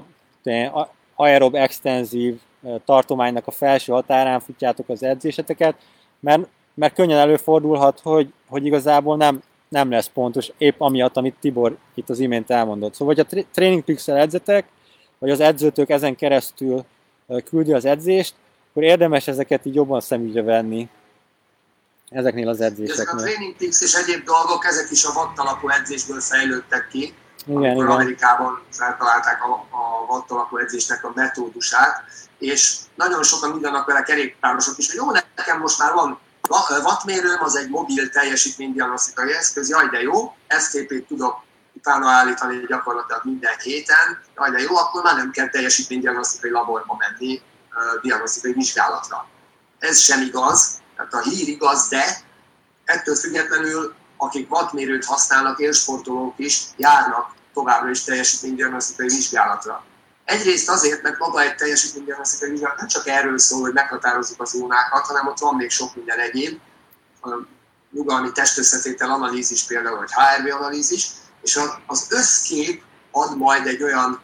a aerob extenzív tartománynak a felső határán futjátok az edzéseteket, mert, mert könnyen előfordulhat, hogy, hogy igazából nem, nem lesz pontos, épp amiatt, amit Tibor itt az imént elmondott. Szóval, hogy a Training Pixel edzetek, vagy az edzőtök ezen keresztül küldi az edzést, akkor érdemes ezeket így jobban szemügyre venni ezeknél az edzéseknél. Ezek a Training Peaks és egyéb dolgok, ezek is a watt alapú edzésből fejlődtek ki. Igen, amikor igen. Amerikában feltalálták a, a watt alapú edzésnek a metódusát, és nagyon sokan mondanak vele kerékpárosok is, hogy jó, nekem most már van wattmérőm, az egy mobil teljesítménydiagnosztikai eszköz, jaj de jó, STP-t tudok utána állítani gyakorlatilag minden héten, jaj de jó, akkor már nem kell teljesítménydiagnosztikai laborba menni diagnosztikai vizsgálatra. Ez sem igaz, tehát a hír igaz, de ettől függetlenül, akik wattmérőt használnak, élsportolók is járnak továbbra is teljesítménydiagnosztikai vizsgálatra. Egyrészt azért, mert maga egy teljesítménydiagnosztikai vizsgálat nem csak erről szól, hogy meghatározzuk az zónákat, hanem ott van még sok minden egyéb, nyugalmi testösszetétel analízis például, vagy HRV analízis, és az összkép ad majd egy olyan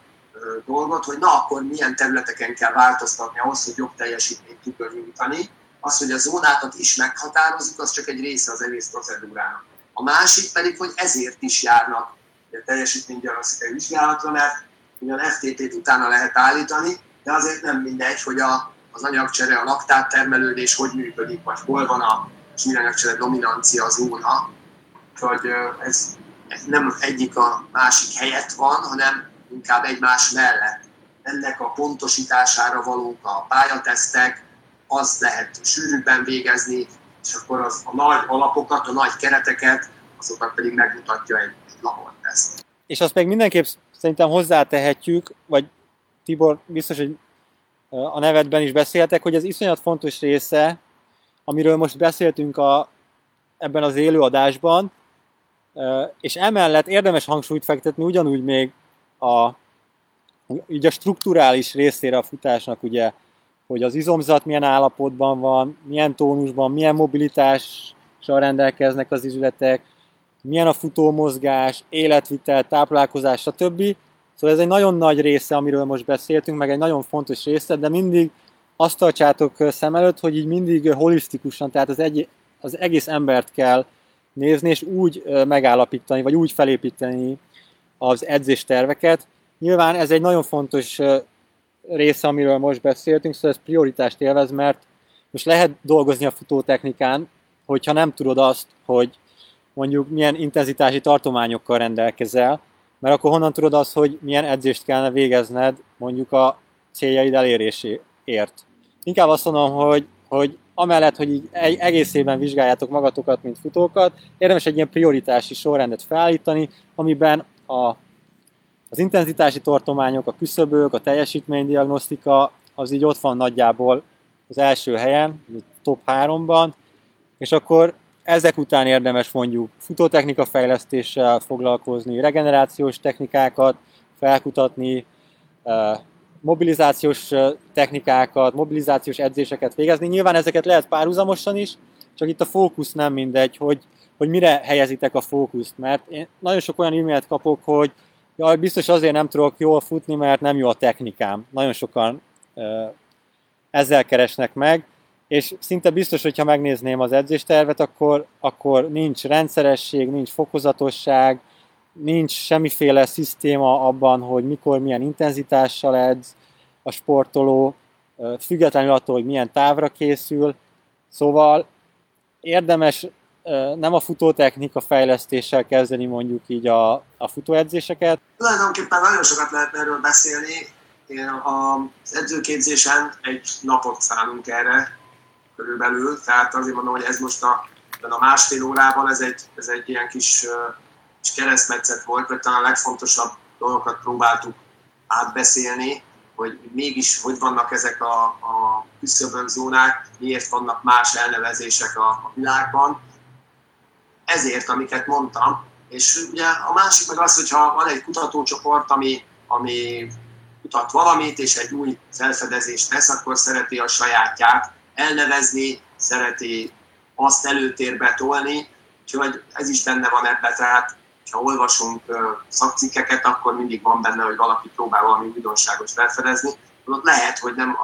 dolgot, hogy na akkor milyen területeken kell változtatni ahhoz, hogy jobb teljesítményt tudjon nyújtani. Az, hogy a zónákat is meghatározzuk, az csak egy része az egész procedúrának. A másik pedig, hogy ezért is járnak a teljesítménydiagnosztikai vizsgálatra, mert ugyan FTT-t utána lehet állítani, de azért nem mindegy, hogy a, az anyagcsere, a laktát termelődés hogy működik, vagy hol van a zsíranyagcsere dominancia zóna. Úgyhogy ez, ez nem egyik a másik helyett van, hanem inkább egymás mellett. Ennek a pontosítására valók a pályatesztek, az lehet sűrűbben végezni, és akkor az, a nagy alapokat, a nagy kereteket, azokat pedig megmutatja egy laborteszt. És azt még mindenképp szerintem hozzátehetjük, vagy Tibor, biztos, hogy a nevedben is beszéltek, hogy ez iszonyat fontos része, amiről most beszéltünk a, ebben az élőadásban, és emellett érdemes hangsúlyt fektetni ugyanúgy még a, így a strukturális részére a futásnak, ugye, hogy az izomzat milyen állapotban van, milyen tónusban, milyen mobilitással rendelkeznek az izületek, milyen a futómozgás, életvitel, táplálkozás, stb. Szóval ez egy nagyon nagy része, amiről most beszéltünk, meg egy nagyon fontos része, de mindig azt tartsátok szem előtt, hogy így mindig holisztikusan, tehát az, egy, az egész embert kell nézni, és úgy megállapítani, vagy úgy felépíteni az edzésterveket. Nyilván ez egy nagyon fontos része, amiről most beszéltünk, szóval ez prioritást élvez, mert most lehet dolgozni a futótechnikán, hogyha nem tudod azt, hogy mondjuk milyen intenzitási tartományokkal rendelkezel, mert akkor honnan tudod azt, hogy milyen edzést kellene végezned mondjuk a céljaid eléréséért. Inkább azt mondom, hogy, hogy amellett, hogy így egészében vizsgáljátok magatokat, mint futókat, érdemes egy ilyen prioritási sorrendet felállítani, amiben a, az intenzitási tartományok, a küszöbök, a teljesítménydiagnosztika, az így ott van nagyjából az első helyen, top 3-ban, és akkor ezek után érdemes mondjuk futótechnika fejlesztéssel foglalkozni, regenerációs technikákat felkutatni, mobilizációs technikákat, mobilizációs edzéseket végezni. Nyilván ezeket lehet párhuzamosan is, csak itt a fókusz nem mindegy, hogy, hogy mire helyezitek a fókuszt, mert én nagyon sok olyan e-mailt kapok, hogy jaj, biztos azért nem tudok jól futni, mert nem jó a technikám. Nagyon sokan ezzel keresnek meg, és szinte biztos, hogyha megnézném az edzéstervet, akkor, akkor nincs rendszeresség, nincs fokozatosság, nincs semmiféle szisztéma abban, hogy mikor, milyen intenzitással edz a sportoló, függetlenül attól, hogy milyen távra készül. Szóval érdemes nem a futótechnika fejlesztéssel kezdeni mondjuk így a, a futóedzéseket. Tulajdonképpen nagyon sokat lehet erről beszélni. Én az edzőképzésen egy napot szánunk erre, körülbelül, tehát azért mondom, hogy ez most a, a másfél órában ez egy, ez egy ilyen kis, kis keresztmetszet volt, mert talán a legfontosabb dolgokat próbáltuk átbeszélni, hogy mégis hogy vannak ezek a, a küszöbön zónák, miért vannak más elnevezések a, a világban. Ezért, amiket mondtam. És ugye a másik meg az, hogyha van egy kutatócsoport, ami, ami kutat valamit, és egy új felfedezést tesz, akkor szereti a sajátját elnevezni, szereti azt előtérbe tolni, úgyhogy ez is benne van ebbe, tehát ha olvasunk szakcikkeket, akkor mindig van benne, hogy valaki próbál valami újdonságot felfedezni. Ott lehet, hogy nem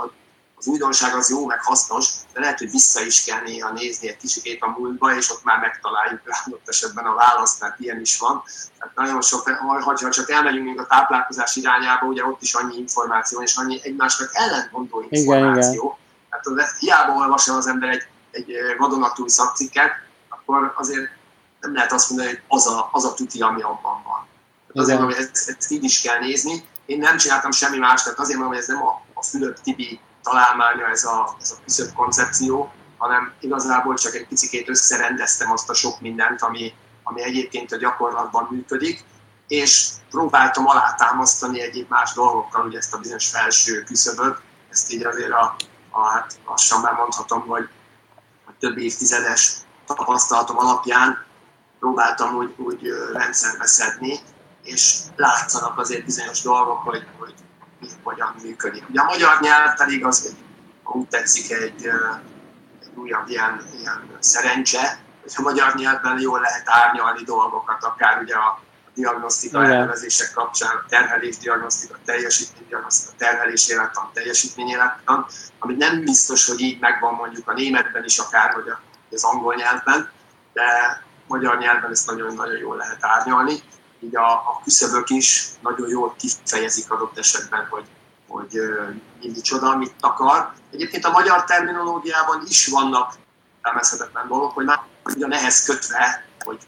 az újdonság az jó, meg hasznos, de lehet, hogy vissza is kell néha nézni egy kicsit a múltba, és ott már megtaláljuk adott esetben a választ, mert ilyen is van. Tehát nagyon sok, ha csak elmegyünk még a táplálkozás irányába, ugye ott is annyi információ, és annyi egymásnak ellentmondó információ. Igen, igen Hát az, hiába olvasol az ember egy, egy vadonatúj szakcikket, akkor azért nem lehet azt mondani, hogy az a, az a tuti, ami abban van. Tehát azért mondom, hogy ezt, ezt így is kell nézni. Én nem csináltam semmi más, tehát azért mondom, hogy ez nem a, a Fülöp-Tibi találmánya ez a, ez a küszöbb koncepció, hanem igazából csak egy picit összerendeztem azt a sok mindent, ami, ami egyébként a gyakorlatban működik, és próbáltam alátámasztani egyéb más dolgokkal, ugye ezt a bizonyos felső küszöböt, ezt így azért a a, hát lassan már mondhatom, hogy a több évtizedes tapasztalatom alapján próbáltam úgy, úgy rendszerbe szedni, és látszanak azért bizonyos dolgok, hogy, hogy mi hogyan működik. Ugye a magyar nyelv pedig az, ha úgy tetszik, egy, egy újabb ilyen, ilyen szerencse, hogy a magyar nyelvben jól lehet árnyalni dolgokat, akár ugye a diagnosztika elnevezések kapcsán, terhelés diagnosztika, teljesítmény diagnosztika, terhelés élettan, teljesítmény élettan, ami nem biztos, hogy így megvan mondjuk a németben is, akár vagy az angol nyelvben, de magyar nyelven ezt nagyon-nagyon jól lehet árnyalni. Így a, a küszöbök is nagyon jól kifejezik adott esetben, hogy, hogy mi micsoda, mit akar. Egyébként a magyar terminológiában is vannak természetetlen dolgok, hogy már ugyan ehhez kötve, hogy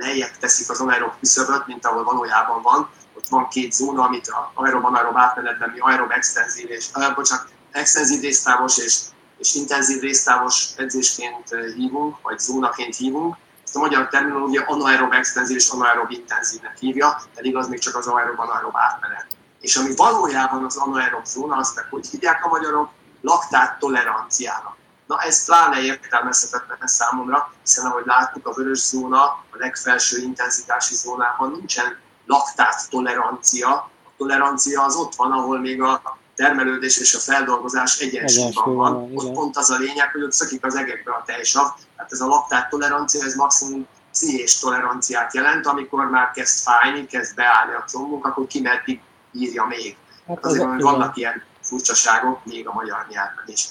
lejjebb teszik az anaerob küszöböt, mint ahol valójában van. Ott van két zóna, amit a aerob-anaerob átmenetben mi aerob extenzív és, uh, bocsánat, extenzív résztávos és, és intenzív résztávos edzésként hívunk, vagy zónaként hívunk. Ezt a magyar terminológia anaerob extenzív és anaerob intenzívnek hívja, pedig az még csak az aerob-anaerob átmenet. És ami valójában az anaerob zóna, azt meg hogy hívják a magyarok, laktát toleranciának. Na ez pláne értelmezhetetlen számomra, hiszen ahogy láttuk, a vörös zóna, a legfelső intenzitási zónában nincsen laktát tolerancia. A tolerancia az ott van, ahol még a termelődés és a feldolgozás egyensúlyban van. Igen. Ott pont az a lényeg, hogy ott szakik az egekbe a tejsav. Tehát ez a laktát tolerancia, ez maximum pszichés toleranciát jelent, amikor már kezd fájni, kezd beállni a combunk, akkor ki meddig írja még. Hát azért, az, vannak ilyen furcsaságok még a magyar nyelven is.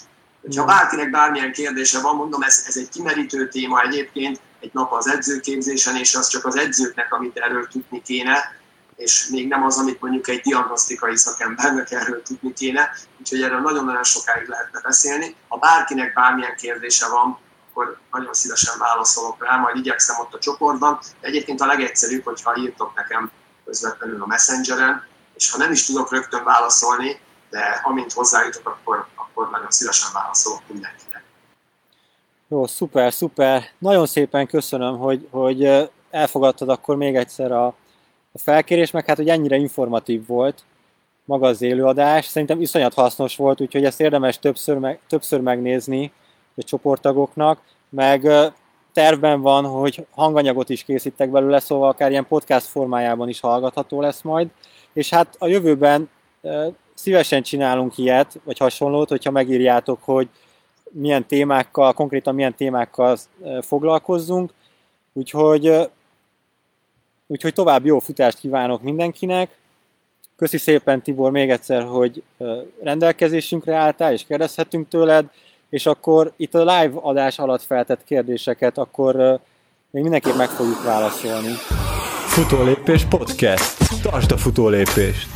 Ha bárkinek bármilyen kérdése van, mondom, ez, ez egy kimerítő téma egyébként, egy nap az edzőképzésen, és az csak az edzőknek, amit erről tudni kéne, és még nem az, amit mondjuk egy diagnosztikai szakembernek erről tudni kéne, úgyhogy erről nagyon-nagyon sokáig lehetne beszélni. Ha bárkinek bármilyen kérdése van, akkor nagyon szívesen válaszolok rá, majd igyekszem ott a csoportban. De egyébként a legegyszerűbb, hogyha írtok nekem közvetlenül a Messengeren, és ha nem is tudok rögtön válaszolni, de amint hozzájutok, akkor, akkor nagyon szívesen válaszolok mindenkinek. Jó, szuper, szuper. Nagyon szépen köszönöm, hogy, hogy elfogadtad akkor még egyszer a, a felkérés, meg hát, hogy ennyire informatív volt maga az élőadás. Szerintem iszonyat hasznos volt, úgyhogy ezt érdemes többször, meg, többször megnézni a csoporttagoknak, meg tervben van, hogy hanganyagot is készítek belőle, szóval akár ilyen podcast formájában is hallgatható lesz majd. És hát a jövőben szívesen csinálunk ilyet, vagy hasonlót, hogyha megírjátok, hogy milyen témákkal, konkrétan milyen témákkal foglalkozzunk. Úgyhogy, úgyhogy tovább jó futást kívánok mindenkinek. Köszi szépen Tibor még egyszer, hogy rendelkezésünkre álltál, és kérdezhetünk tőled, és akkor itt a live adás alatt feltett kérdéseket, akkor még mindenképp meg fogjuk válaszolni. Futólépés podcast. Tartsd a futólépést!